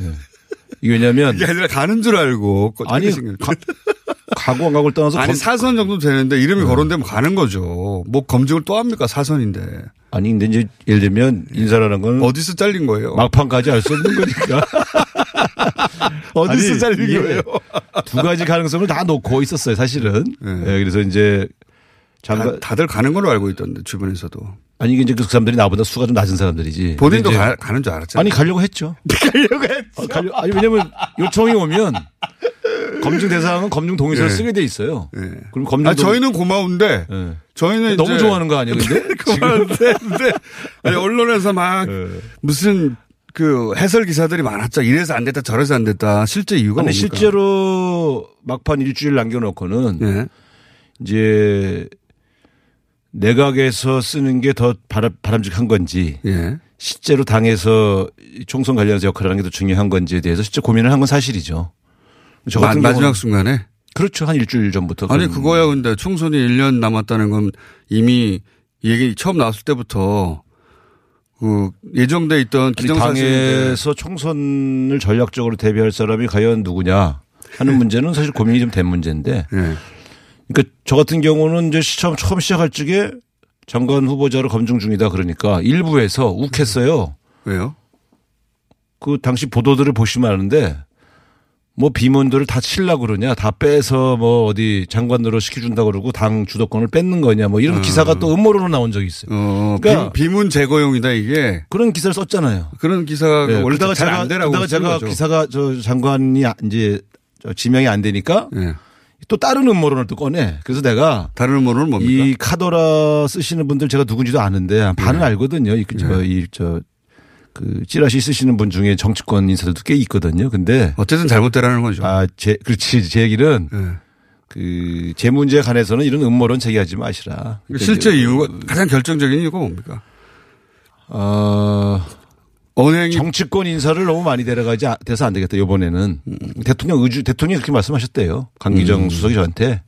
예. 이게 왜냐하면 이게 아니라 가는 줄 알고. 아니, 거예요. 가고 안 가고를 떠나서 아니, 검- 사선 정도 되는데 이름이 거론되면 가는 거죠. 뭐 검증을 또 합니까? 사선인데. 아니 근데 이제 예를 들면 인사라는 건 어디서 잘린 거예요? 막판까지 알 수 없는 거니까. 어디서 아니, 잘린 거예요? 두 가지 가능성을 다 놓고 있었어요, 사실은. 예, 그래서 이제 장관 다, 들 가는 걸로 알고 있던데 주변에서도. 아니 이게 이제 그 사람들이 나보다 수가 좀 낮은 사람들이지. 본인도 이제 가, 는줄 알았잖아요. 아니 가려고 했죠. 가려고 했. 어, 가려, 아니 왜냐면 요청이 오면 검증 대상은 검증 동의서를 예. 쓰게 돼 있어요. 예. 그럼 검증 아, 저희는 고마운데 예. 저희는 너무 좋아하는 거 아니에요, 근데? 고마운데 근데 아니, 언론에서 막 무슨 그 해설 기사들이 많았죠. 이래서 안 됐다 저래서 안 됐다. 실제 이유가 아니 뭡니까? 실제로 막판 일주일 남겨놓고는 예. 이제 내각에서 쓰는 게 더 바람직한 건지 예. 실제로 당에서 이 총선 관련해서 역할을 하는 게 더 중요한 건지에 대해서 실제 고민을 한 건 사실이죠. 저 마, 같은 마 지막 경우는- 순간에 그렇죠. 한 일주일 전부터. 아니 그거야 근데 총선이 1년 남았다는 건 이미 이 얘기 처음 나왔을 때부터 그 예정돼 있던 당에서 총선을 전략적으로 대비할 사람이 과연 누구냐 하는 문제는 사실 고민이 좀 된 문제인데. 예. 그러니까 저 같은 경우는 이제 시험 처음 시작할 적에 장관 후보자로 검증 중이다 그러니까 일부에서 욱했어요. 왜요? 그 당시 보도들을 보시면 아는데 뭐 비문들을 다 칠라 그러냐 다 빼서 뭐 어디 장관으로 시켜준다 그러고 당 주도권을 뺏는 거냐 뭐 이런 어. 기사가 또 음모론으로 나온 적이 있어요. 어, 그러니까 비, 문 제거용이다 이게 그런 기사를 썼잖아요. 그런 기사가 네, 원래 잘안 되라고 그러다가 쓴 제가 거죠. 기사가 저 장관이 아- 이제 저 지명이 안 되니까 예. 또 다른 음모론을 또 꺼내. 그래서 내가 다른 음모론은 뭡니까? 이 카더라 쓰시는 분들 제가 누군지도 아는데 한 반은 예. 알거든요. 이, 그 저, 이, 저, 그 찌라시 쓰시는 분 중에 정치권 인사들도 꽤 있거든요. 근데 어쨌든 잘못되라는 거죠. 아, 제, 그렇지. 제 얘기는 예. 그, 제 문제에 관해서는 이런 음모론 제기하지 마시라. 실제 이제 이유가 가장 결정적인 이유가 뭡니까? 어, 언행이 정치권 인사를 너무 많이 데려가지 아- 돼서 안 되겠다. 이번에는 대통령 의주 대통령이 그렇게 말씀하셨대요. 강기정 음. 수석이 저한테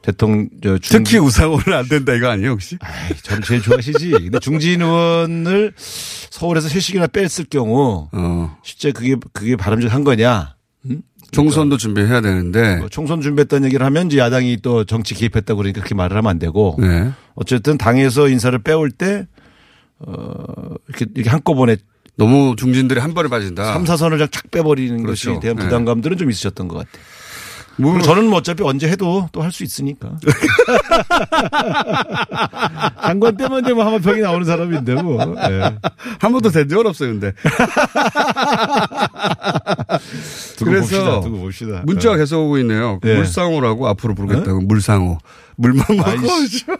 대통령 저 중, 특히 우상호는 안 된다 이거 아니에요 혹시? 아이, 저를 제일 좋아하시지. 근데 중진 의원을 서울에서 세식이나 뺐을 경우 어. 실제 그게 그게 바람직한 거냐? 음? 총선도 준비해야 되는데 뭐 총선 준비했다는 얘기를 하면 이제 야당이 또 정치 개입했다고 그러니까 그렇게 말을 하면 안 되고 네. 어쨌든 당에서 인사를 빼올 때 어, 이렇게, 이렇게 한꺼번에 너무 중진들이 한 번에 빠진다. 3, 4선을 그냥 착 빼버리는 그렇죠. 것이 대한 네. 부담감들은 좀 있으셨던 것 같아요. 뭐, 그리고 저는 뭐 어차피 언제 해도 또 할 수 있으니까. 장관 때만 되면 한번 병이 나오는 사람인데 뭐. 예. 한 번도 된 적은 없어요 근데. 두고 그래서 봅시다. 두고 봅시다. 문자가 예. 계속 오고 있네요. 네. 물상호라고 앞으로 부르겠다고 물상호. 물만 먹고.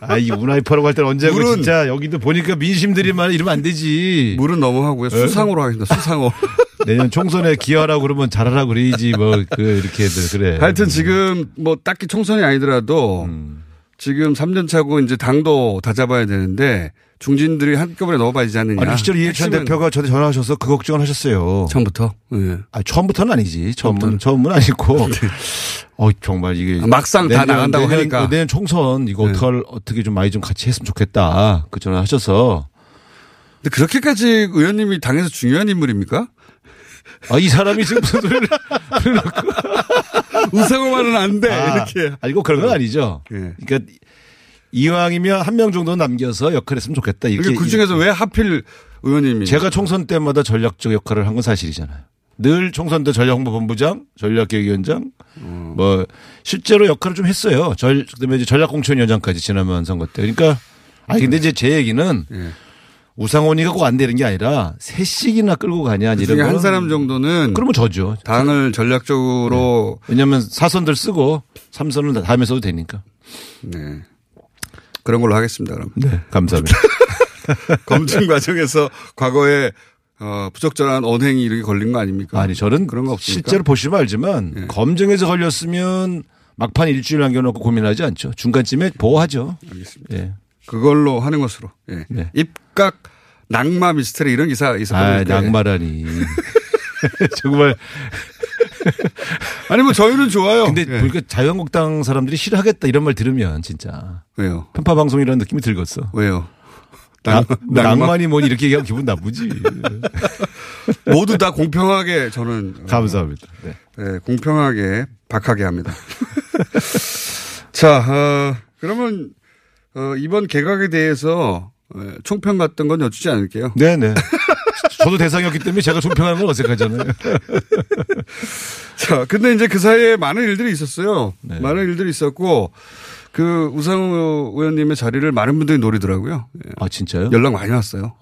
아이 운하이퍼라고 할 때는 언제 하고 물은- 진짜 여기도 보니까 민심들이만 이러면 안 되지. 물은 넘어가고요. 네. 수상호로 하겠습니다. 수상호. 내년 총선에 기여하라고 그러면 잘하라고 그래야지 뭐 그 이렇게들 그래. 하여튼 지금 뭐 딱히 총선이 아니더라도 음. 지금 3년 차고 이제 당도 다 잡아야 되는데 중진들이 한꺼번에 넣어봐야지 않느냐. 아니 실제로 이해찬 핵심은 대표가 저한테 전화하셔서 그 걱정을 하셨어요. 처음부터. 예. 아 처음부터는 아니지. 처음은 처음부터는. 처음은 아니고. 어 정말 이게 아, 막상 다 나간다고 내년, 하니까. 내년 총선 이거 네. 어떡할 어떻게 좀 많이 좀 같이 했으면 좋겠다. 그 전화 하셔서 근데 그렇게까지 의원님이 당에서 중요한 인물입니까? 아 이 사람이 지금 무슨 소리를 우상호만은 안 돼. 아, 이렇게. 아니고 그런 건 아니죠. 예. 그러니까 이왕이면 한 명 정도 남겨서 역할했으면 좋겠다. 그게 그 중에서 왜 하필 의원님이. 제가 총선 때마다 전략적 역할을 한 건 사실이잖아요. 늘 총선 때 전략홍보본부장, 전략계획위원장, 어. 뭐 실제로 역할을 좀 했어요. 절 그다음에 이제 전략공천위원장까지 지난번 선거 때. 그러니까 아니 근데 이제 제 얘기는 예. 우상원이가 꼭 안 되는 게 아니라 셋씩이나 끌고 가냐 그 이런 중에 한 거는 사람 정도는 그러면 저죠. 당을 전략적으로 왜냐하면 사선들 쓰고 삼선은 다 다음에 써도 되니까. 네. 그런 걸로 하겠습니다. 그럼. 네, 감사합니다. 검증 과정에서 과거에 어, 부적절한 언행이 이렇게 걸린 거 아닙니까? 아니 저는 그런 거 없습니까? 실제로 보시면 알지만 예. 검증에서 걸렸으면 막판 일주일 남겨놓고 고민하지 않죠. 중간쯤에 보호하죠. 알겠습니다. 예. 그걸로 하는 것으로. 예. 네. 입각 낙마 미스터리 이런 기사 있었거든요. 아, 낙마라니. 정말. 아니 뭐 저희는 좋아요. 근데 예. 보니까 자유한국당 사람들이 싫어하겠다 이런 말 들으면 진짜 왜요? 편파 방송이라는 느낌이 들겠어. 왜요? 낭만? 낭만이 뭐니 이렇게 얘기하면 기분 나쁘지. 모두 다 공평하게 저는 어, 감사합니다. 네. 네, 공평하게 박하게 합니다. 자, 어, 그러면 어, 이번 개각에 대해서 어, 총평 같은 건 여쭈지 않을게요. 네네. 저도 대상이었기 때문에 제가 총평하는 건 어색하잖아요. 자, 근데 이제 그 사이에 많은 일들이 있었어요. 네. 많은 일들이 있었고 그 우상호 의원님의 자리를 많은 분들이 노리더라고요. 예. 아 진짜요? 연락 많이 왔어요.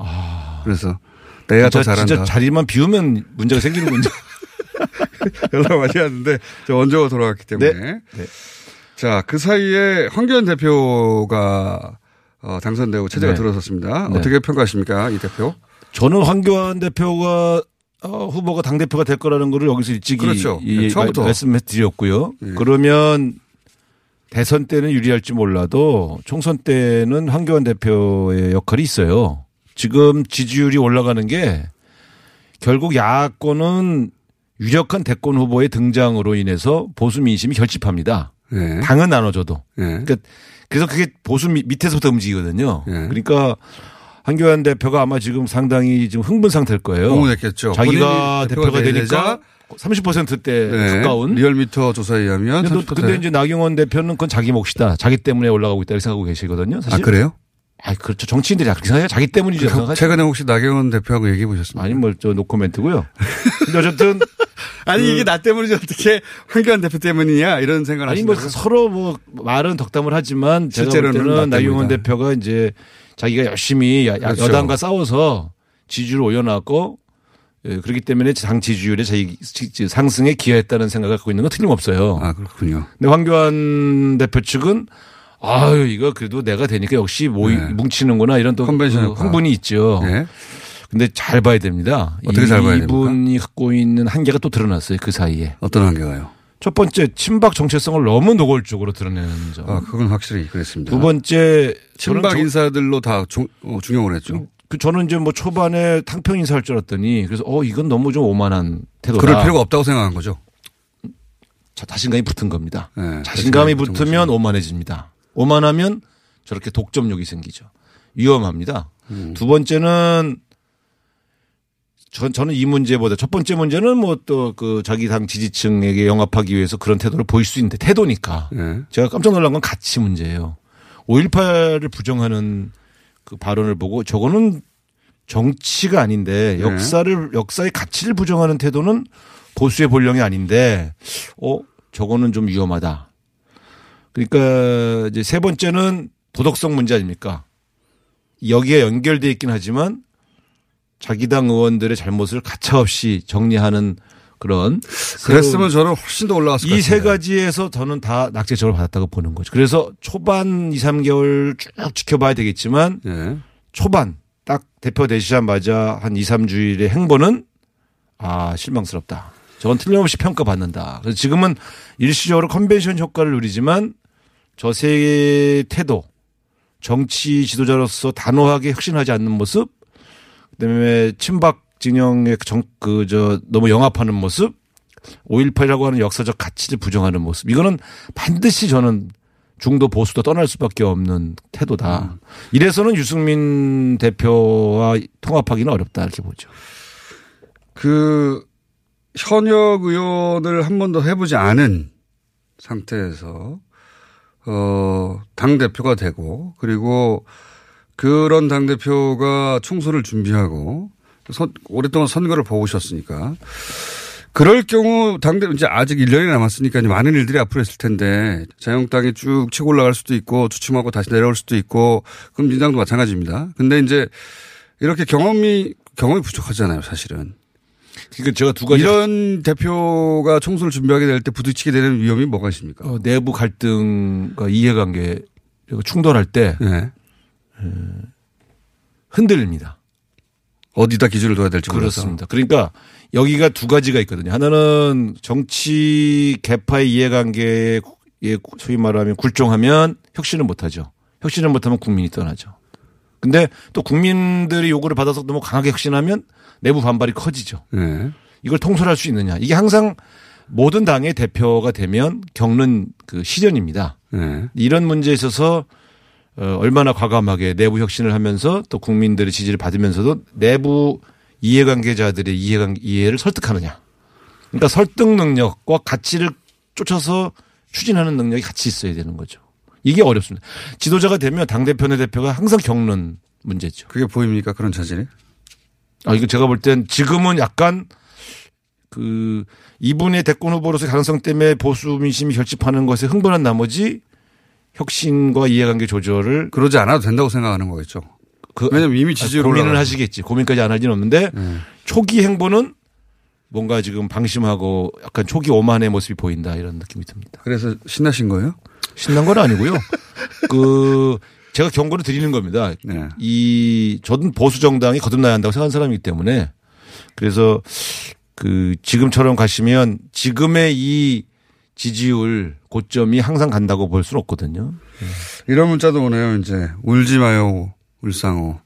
그래서 내가 더 진짜, 잘한다. 진짜 자리만 비우면 문제가 생기는군요. 연락 많이 왔는데 저 원조가 돌아갔기 때문에. 네. 네. 자, 그 사이에 황교안 대표가 어, 당선되고 체제가 네. 들어섰습니다. 네. 어떻게 평가하십니까, 이 대표? 저는 황교안 대표가 어, 후보가 당 대표가 될 거라는 거를 여기서 일찍이 그렇죠. 이 네, 처음부터. 말- 말씀드렸고요. 네. 그러면 대선 때는 유리할지 몰라도 총선 때는 황교안 대표의 역할이 있어요. 지금 지지율이 올라가는 게 결국 야권은 유력한 대권 후보의 등장으로 인해서 보수 민심이 결집합니다. 네. 당은 나눠줘도. 네. 그러니까 그래서 그게 보수 밑- 밑에서부터 움직이거든요. 네. 그러니까 한교안 대표가 아마 지금 상당히 지금 흥분 상태일 거예요. 흥분했겠죠. 자기가 대표가, 대표가 되니까 30%대 네. 가까운. 리얼미터 조사에 의하면. 근데, 또- 근데 30%. 이제 나경원 대표는 그건 자기 몫이다. 자기 때문에 올라가고 있다 이렇게 생각하고 계시거든요. 사실. 아, 그래요? 아, 그렇죠. 정치인들이 그렇게 생각해요. 자기 때문이죠. 최근에 혹시 나경원 대표하고 얘기해 보셨습니까? 아니, 뭐, 저, 노코멘트고요. 근데 어쨌든. 아니, 이게 나 때문이지 어떻게 황교안 대표 때문이냐 이런 생각을 아니, 뭐? 서로 뭐, 말은 덕담을 하지만 실제로는 나 나경원. 대표가 이제 자기가 열심히 야- 그렇죠. 여당과 싸워서 지지율을 올려놨고 예, 그렇기 때문에 당 지지율의 자기 지- 상승에 기여했다는 생각을 갖고 있는 건 틀림없어요. 아, 그렇군요. 근데 황교안 대표 측은 아유, 이거 그래도 내가 되니까 역시 모이, 네. 뭉치는구나 이런 또 컨벤션 그. 흥분이 있죠. 네. 근데 잘 봐야 됩니다. 어떻게 잘 봐야 됩니까? 이분이 갖고 있는 한계가 또 드러났어요. 그 사이에. 어떤 한계가요? 첫 번째 친박 정체성을 너무 노골적으로 드러내는 점. 아, 그건 확실히 그랬습니다. 두 번째 친박 저- 인사들로 다 중, 어, 중용을 했죠. 그 저는 이제 뭐 초반에 탕평 인사할 줄 알았더니 그래서 어 이건 너무 좀 오만한 태도다. 그럴 필요가 없다고 생각한 거죠. 자, 자신감이 붙은 겁니다. 네, 자신감이 붙으면 오만해집니다. 오만하면 저렇게 독점력이 생기죠. 위험합니다. 음. 두 번째는 전, 저는 이 문제보다 첫 번째 문제는 뭐 또 그 자기 당 지지층에게 영합하기 위해서 그런 태도를 보일 수 있는데 태도니까. 네. 제가 깜짝 놀란 건 가치 문제예요. 5.18을 부정하는 그 발언을 보고 저거는 정치가 아닌데 네. 역사를 역사의 가치를 부정하는 태도는 보수의 본령이 아닌데 어 저거는 좀 위험하다. 그러니까 이제 세 번째는 도덕성 문제 아닙니까? 여기에 연결돼 있긴 하지만 자기 당 의원들의 잘못을 가차없이 정리하는 그런 그랬으면 저는 훨씬 더 올라갔을 것 이세 같아요. 가지에서 저는 다 낙제적으로 받았다고 보는 거죠. 그래서 초반 2, 3개월 쭉 지켜봐야 되겠지만 네. 초반 딱 대표 되시자마자 한 2, 3주일의 행보는 아, 실망스럽다. 저건 틀림없이 평가받는다. 그래서 지금은 일시적으로 컨벤션 효과를 누리지만 저세 태도, 정치 지도자로서 단호하게 혁신하지 않는 모습, 그다음에 친박 진영의 정, 그, 저, 너무 영합하는 모습, 5.18이라고 하는 역사적 가치를 부정하는 모습. 이거는 반드시 저는 중도 보수도 떠날 수밖에 없는 태도다. 이래서는 유승민 대표와 통합하기는 어렵다 이렇게 보죠. 그 현역 의원을 한 번도 해보지 않은 상태에서 어, 당 대표가 되고 그리고 그런 당 대표가 총선을 준비하고 선- 오랫동안 선거를 보셨으니까 그럴 경우 당대 이제 아직 1년이 남았으니까 이제 많은 일들이 앞으로 있을 텐데 자유한국당이 쭉 치고 올라갈 수도 있고 주춤하고 다시 내려올 수도 있고 그럼 민주당도 마찬가지입니다. 근데 이제 이렇게 경험이 경험이 부족하잖아요, 사실은. 그러니까 제가 두 가지 이런 대표가 총선을 준비하게 될 때 부딪히게 되는 위험이 뭐가 있습니까? 어, 내부 갈등과 이해관계 그리고 충돌할 때 네. 흔들립니다. 어디다 기준을 둬야 될지 그렇습니다. 그러니까 여기가 두 가지가 있거든요. 하나는 정치 개파의 이해관계에 예, 소위 말하면 굴종하면 혁신을 못하죠. 혁신을 못하면 국민이 떠나죠. 근데 또 국민들이 요구를 받아서 너무 강하게 혁신하면 내부 반발이 커지죠. 네. 이걸 통솔할 수 있느냐. 이게 항상 모든 당의 대표가 되면 겪는 그 시련입니다. 네. 이런 문제에 있어서 어, 얼마나 과감하게 내부 혁신을 하면서 또 국민들의 지지를 받으면서도 내부 이해관계자들의 이해관 이해를 설득하느냐. 그러니까 설득 능력과 가치를 쫓아서 추진하는 능력이 같이 있어야 되는 거죠. 이게 어렵습니다. 지도자가 되면 당 대표의 대표가 항상 겪는 문제죠. 그게 보입니까 그런 자질이? 아 이거 제가 볼 땐 지금은 약간 그 이분의 대권 후보로서 가능성 때문에 보수 민심이 결집하는 것에 흥분한 나머지 혁신과 이해관계 조절을 그러지 않아도 된다고 생각하는 거겠죠. 그, 왜냐면 이미 지지율 고민을 올라가고. 하시겠지. 고민까지 안 하지는 없는데 네. 초기 행보는 뭔가 지금 방심하고 약간 초기 오만의 모습이 보인다 이런 느낌이 듭니다. 그래서 신나신 거예요? 신난 건 아니고요. 그 제가 경고를 드리는 겁니다. 네. 이 저는 보수 정당이 거듭나야 한다고 생각하는 사람이기 때문에 그래서 그 지금처럼 가시면 지금의 이 지지율 고점이 항상 간다고 볼 수는 없거든요. 이런 문자도 오네요. 이제 울지 마요 울상호.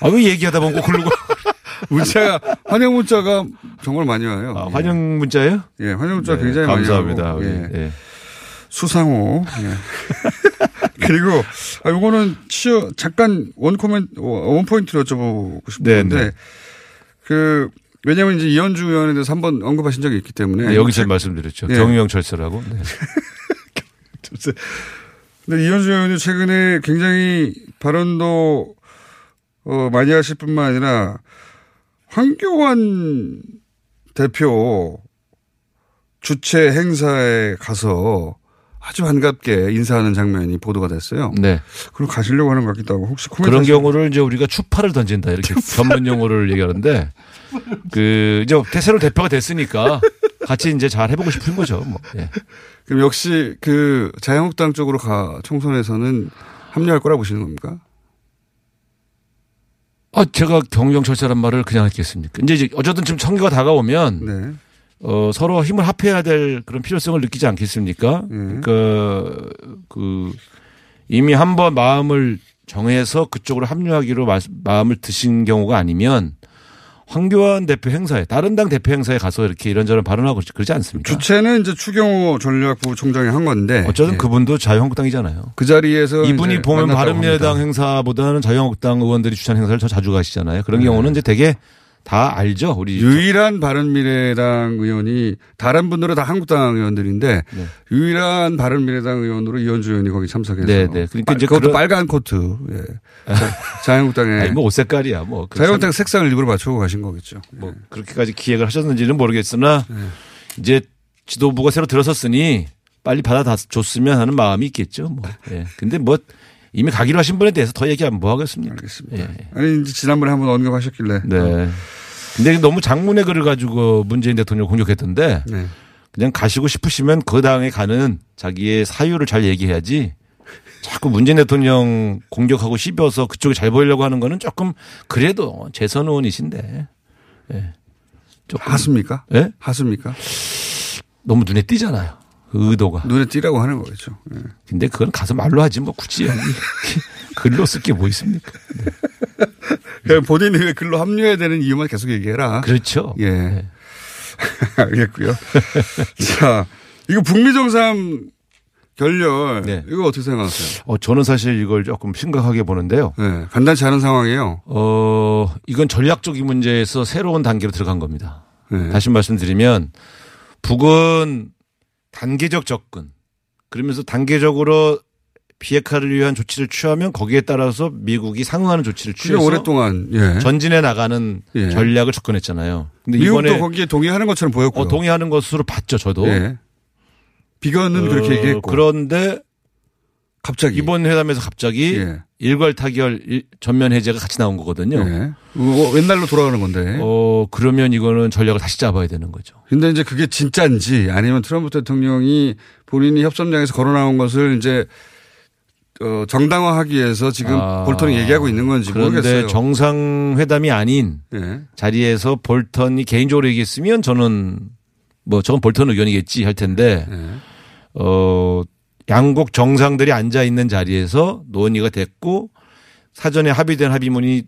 아 왜 얘기하다 보면 꼭 그러고 문자가 환영 문자가 정말 많이 와요. 아, 환영 문자예요? 예, 환영 문자 네, 굉장히 감사합니다. 많이 와요. 우리. 예. 예. 수상호. 예. 그리고 아 요거는 치어 잠깐 원 코멘트 원 포인트로 여쭤보고 싶은데 네, 네. 그 왜냐하면 이제 이현주 의원에 대해서 한 번 언급하신 적이 있기 때문에 네, 여기서 책- 말씀드렸죠. 예. 경유형 철수라고. 네. 근데 이현주 의원이 최근에 굉장히 발언도 어, 많이 하실 뿐만 아니라 황교안 대표 주최 행사에 가서 아주 반갑게 인사하는 장면이 보도가 됐어요. 네. 그리고 가시려고 하는 것 같기도 하고 혹시 그런 경우를 이제 우리가 추파를 던진다 이렇게 전문 용어를 얘기하는데 그 이제 새로 대표가 됐으니까 같이 이제 잘 해보고 싶은 거죠. 뭐. 예. 그럼 역시 그 자유한국당 쪽으로 가 총선에서는 합류할 거라 보시는 겁니까? 아, 제가 경영 철사란 말을 그냥 했겠습니까? 이제 어쨌든 지금 선거가 다가오면 네. 어, 서로 힘을 합해야 될 그런 필요성을 느끼지 않겠습니까? 음. 그러니까 그 이미 한 번 마음을 정해서 그쪽으로 합류하기로 마, 마음을 드신 경우가 아니면 황교안 대표 행사에 다른 당 대표 행사에 가서 이렇게 이런저런 발언하고 그러지 않습니까? 주체는 이제 추경호 전략부 총장이 한 건데 어쨌든 예. 그분도 자유한국당이잖아요. 그 자리에서 이분이 보면 바른미래당. 행사보다는 자유한국당 의원들이 주최한 행사를 더 자주 가시잖아요. 그런 네. 경우는 이제 되게 다 알죠. 우리 유일한 바른미래당 의원이 다른 분들은 다 한국당 의원들인데 네. 유일한 바른미래당 의원으로 이현주 의원이 거기 참석해서 네, 네. 그러니까 이제 그것도 그런- 빨간 코트 예. 자유한국당에 아니 뭐옷 색깔이야. 뭐 그 자유한국당 색상을 일부러 맞추고 가신 거겠죠. 뭐 그렇게까지 기획을 하셨는지는 모르겠으나 이제 지도부가 새로 들어섰으니 빨리 받아줬으면 하는 마음이 있겠죠. 뭐. 예. 근데 뭐 이미 가기로 하신 분에 대해서 더 얘기하면 뭐 하겠습니까? 알겠습니다. 예. 아니 이제 지난번에 한번 언급하셨길래 네. 근데 너무 장문의 글을 가지고 문재인 대통령 공격했던데 네. 그냥 가시고 싶으시면 그 당에 가는 자기의 사유를 잘 얘기해야지 자꾸 문재인 대통령 공격하고 씹어서 그쪽에 잘 보이려고 하는 거는 조금 그래도 재선 의원이신데. 예. 조금 하십니까? 예? 하십니까? 너무 눈에 띄잖아요. 그 의도가. 눈에 띄라고 하는 거겠죠. 예. 근데 그건 가서 말로 하지 뭐 굳이 글로 쓸 게 뭐 있습니까? 그냥 본인이 왜 글로 합류해야 되는 이유만 계속 얘기해라. 그렇죠. 예. 알겠고요. 자, 이거 북미 정상 결렬 네. 이거 어떻게 생각하세요? 어, 저는 사실 이걸 조금 심각하게 보는데요. 네, 간단치 않은 상황이에요. 어, 이건 전략적인 문제에서 새로운 단계로 들어간 겁니다. 네. 다시 말씀드리면 북은 단계적 접근 그러면서 단계적으로 비핵화를 위한 조치를 취하면 거기에 따라서 미국이 상응하는 조치를 취해서 오랫동안 예. 전진해 나가는 예. 전략을 접근했잖아요. 근데 미국도 이번에 거기에 동의하는 것처럼 보였고요. 어, 동의하는 것으로 봤죠, 저도. 예. 비건은 어, 그렇게 얘기했고. 그런데 갑자기 이번 회담에서 갑자기 예. 일괄 타결 일- 전면 해제가 같이 나온 거거든요. 예. 어, 옛날로 돌아가는 건데. 어, 그러면 이거는 전략을 다시 잡아야 되는 거죠. 근데 이제 그게 진짜인지 아니면 트럼프 대통령이 본인이 협상장에서 걸어 나온 것을 이제 어, 정당화하기 위해서 지금 아, 볼턴이 얘기하고 있는 건지 그런데 모르겠어요. 정상회담이 아닌 예. 자리에서 볼턴이 개인적으로 얘기했으면 저는 뭐 저건 볼턴 의견이겠지 할 텐데 예. 어 양국 정상들이 앉아 있는 자리에서 논의가 됐고 사전에 합의된 합의문이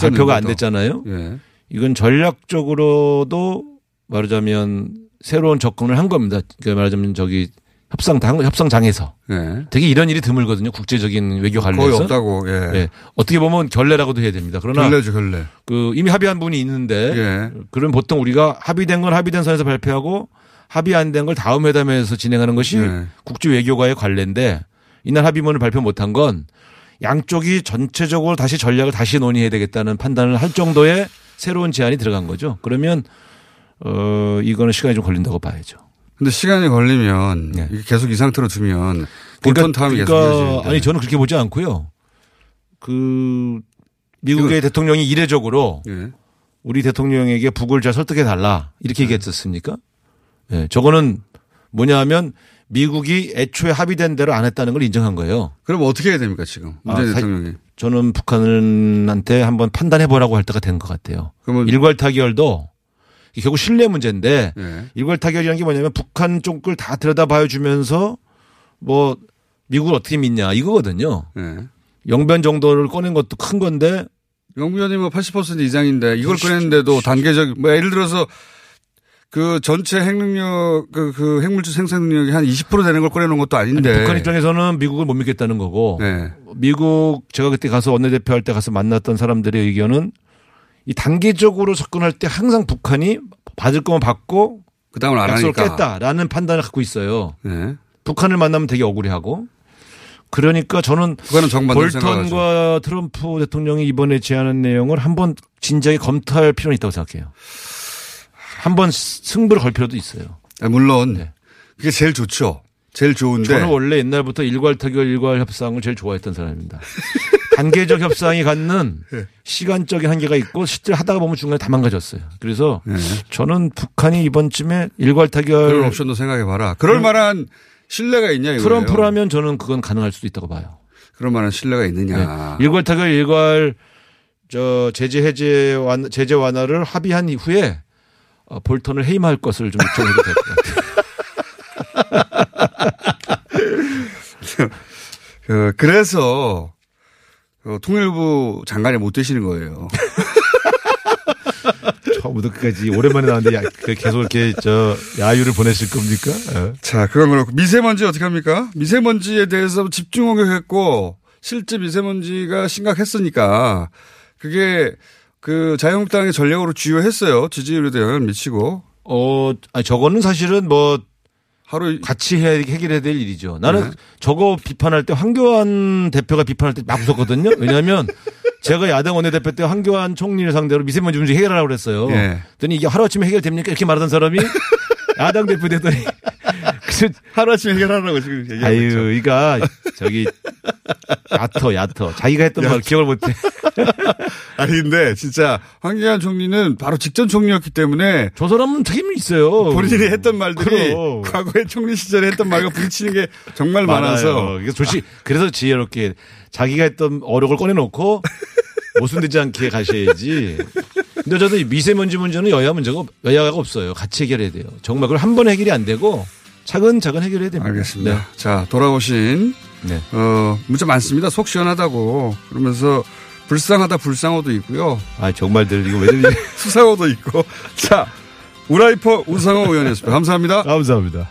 발표가 안. 됐잖아요. 예. 이건 전략적으로도 말하자면 새로운 접근을 한 겁니다. 그러니까 말하자면 저기 협상당 협상장에서 예. 되게 이런 일이 드물거든요. 국제적인 외교 관련해서 거의 없다고. 예. 예. 어떻게 보면 결례라고도 해야 됩니다. 그러나 결례죠, 결례. 그 이미 합의한 분이 있는데 예. 그럼 보통 우리가 합의된 건 합의된 선에서 발표하고 합의 안 된 걸 다음 회담에서 진행하는 것이 예. 국제 외교가의 관례인데 이날 합의문을 발표 못한 건 양쪽이 전체적으로 다시 전략을 다시 논의해야 되겠다는 판단을 할 정도의 새로운 제안이 들어간 거죠. 그러면 어 이거는 시간이 좀 걸린다고 봐야죠. 근데 시간이 걸리면 이게 계속 이 상태로 두면 볼턴 타임이 계속 네. 그러니까 이어지는데. 아니 저는 그렇게 보지 않고요. 그 미국의 대통령이 이례적으로 예. 우리 대통령에게 북을 잘 설득해 달라 이렇게 얘기했었습니까? 예, 저거는 뭐냐 하면 미국이 애초에 합의된 대로 안 했다는 걸 인정한 거예요. 그럼 어떻게 해야 됩니까 지금 문재인 아, 사- 대통령이? 저는 북한한테 한번 판단해 보라고 할 때가 된 것 같아요. 그러면- 일괄 타결도 결국 신뢰 문제인데 예. 일괄 타결이라는 게 뭐냐면 북한 쪽을 다 들여다봐 주면서 뭐 미국을 어떻게 믿냐 이거거든요. 예. 영변 정도를 꺼낸 것도 큰 건데 영부연이 뭐 80% 이상인데 이걸 꺼냈는데도 단계적 뭐 예를 들어서 그 전체 핵능력 그, 그 핵물질 생산 능력이 한 20% 되는 걸 꺼내놓은 것도 아닌데 북한 입장에서는 미국을 못 믿겠다는 거고 네. 미국 제가 그때 가서 원내대표 할 때 가서 만났던 사람들의 의견은 이 단계적으로 접근할 때 항상 북한이 받을 거만 받고 그다음은 안 약속을 하니까. 깼다라는 판단을 갖고 있어요. 네. 북한을 만나면 되게 억울해하고 그러니까 저는 볼턴과 트럼프 대통령이 이번에 제안한 내용을 한번 진작에 검토할 필요는 있다고 생각해요. 한 번 승부를 걸 필요도 있어요. 아, 물론 그게 제일 좋죠. 제일 좋은데 저는 원래 옛날부터 일괄 타결 일괄 협상을 제일 좋아했던 사람입니다. 단계적 협상이 갖는 네. 시간적인 한계가 있고 실제 하다가 보면 중간에 다 망가졌어요. 그래서 네. 저는 북한이 이번쯤에 일괄 타결 그런 옵션도 생각해 봐라. 그럴 만한 신뢰가 있냐 이거예요. 트럼프라면 저는 그건 가능할 수도 있다고 봐요. 그럴 만한 신뢰가 있느냐. 네. 일괄 타결 일괄 저 제재 해제 완 제재 완화를 합의한 이후에 어, 볼턴을 해임할 것을 좀 요청해도 될 것 같아요. 그, 그래서 그 통일부 장관이 못 되시는 거예요. 처음부터 끝까지 오랜만에 나왔는데 야, 그 계속 이렇게 저 야유를 보내실 겁니까? 예. 자, 그건 그렇고 미세먼지 어떻게 합니까? 미세먼지에 대해서 집중호격했고 실제 미세먼지가 심각했으니까 그게 그 자유한국당의 전략으로 주요했어요. 지지율에도 영향을 미치고. 어, 아니 저거는 사실은 뭐 하루 같이 해, 해결해야 될 일이죠. 나는 네. 저거 비판할 때 황교안 대표가 비판할 때 막 웃었거든요. 왜냐하면 제가 야당 원내대표 때 황교안 총리를 상대로 미세먼지 문제 해결하라고 그랬어요. 예. 그랬더니 이게 하루아침에 해결됩니까? 이렇게 말하던 사람이 야당 대표 되더니 그래서 하루아침에 해결하라고 지금 얘기하고 아유, 있죠. 이가 저기 얕어, 얕어. 자기가 했던 말 기억을 못해. 아니 근데 진짜 황교안 총리는 바로 직전 총리였기 때문에 저 사람은 책임이 있어요. 본인이 했던 말들이 그럼. 과거에 총리 시절에 했던 말과 부딪히는 게 정말 많아서. 그래서 조시 그래서 지혜롭게 자기가 했던 어록을 꺼내놓고 모순되지 않게 가셔야지. 근데 저도 이 미세먼지 문제는 여야 문제가 없- 여야가 없어요. 같이 해결해야 돼요. 정말 그걸 한 번 해결이 안 되고 차근차근 해결해야 됩니다. 알겠습니다. 네. 자 돌아오신 네. 어 문자 많습니다. 속 시원하다고 그러면서 불쌍하다 불쌍호도 있고요. 아 정말들 이거 왜 이러지? 수상호도 있고 자 우라이퍼 우상호 의원이었습니다. 감사합니다. 감사합니다.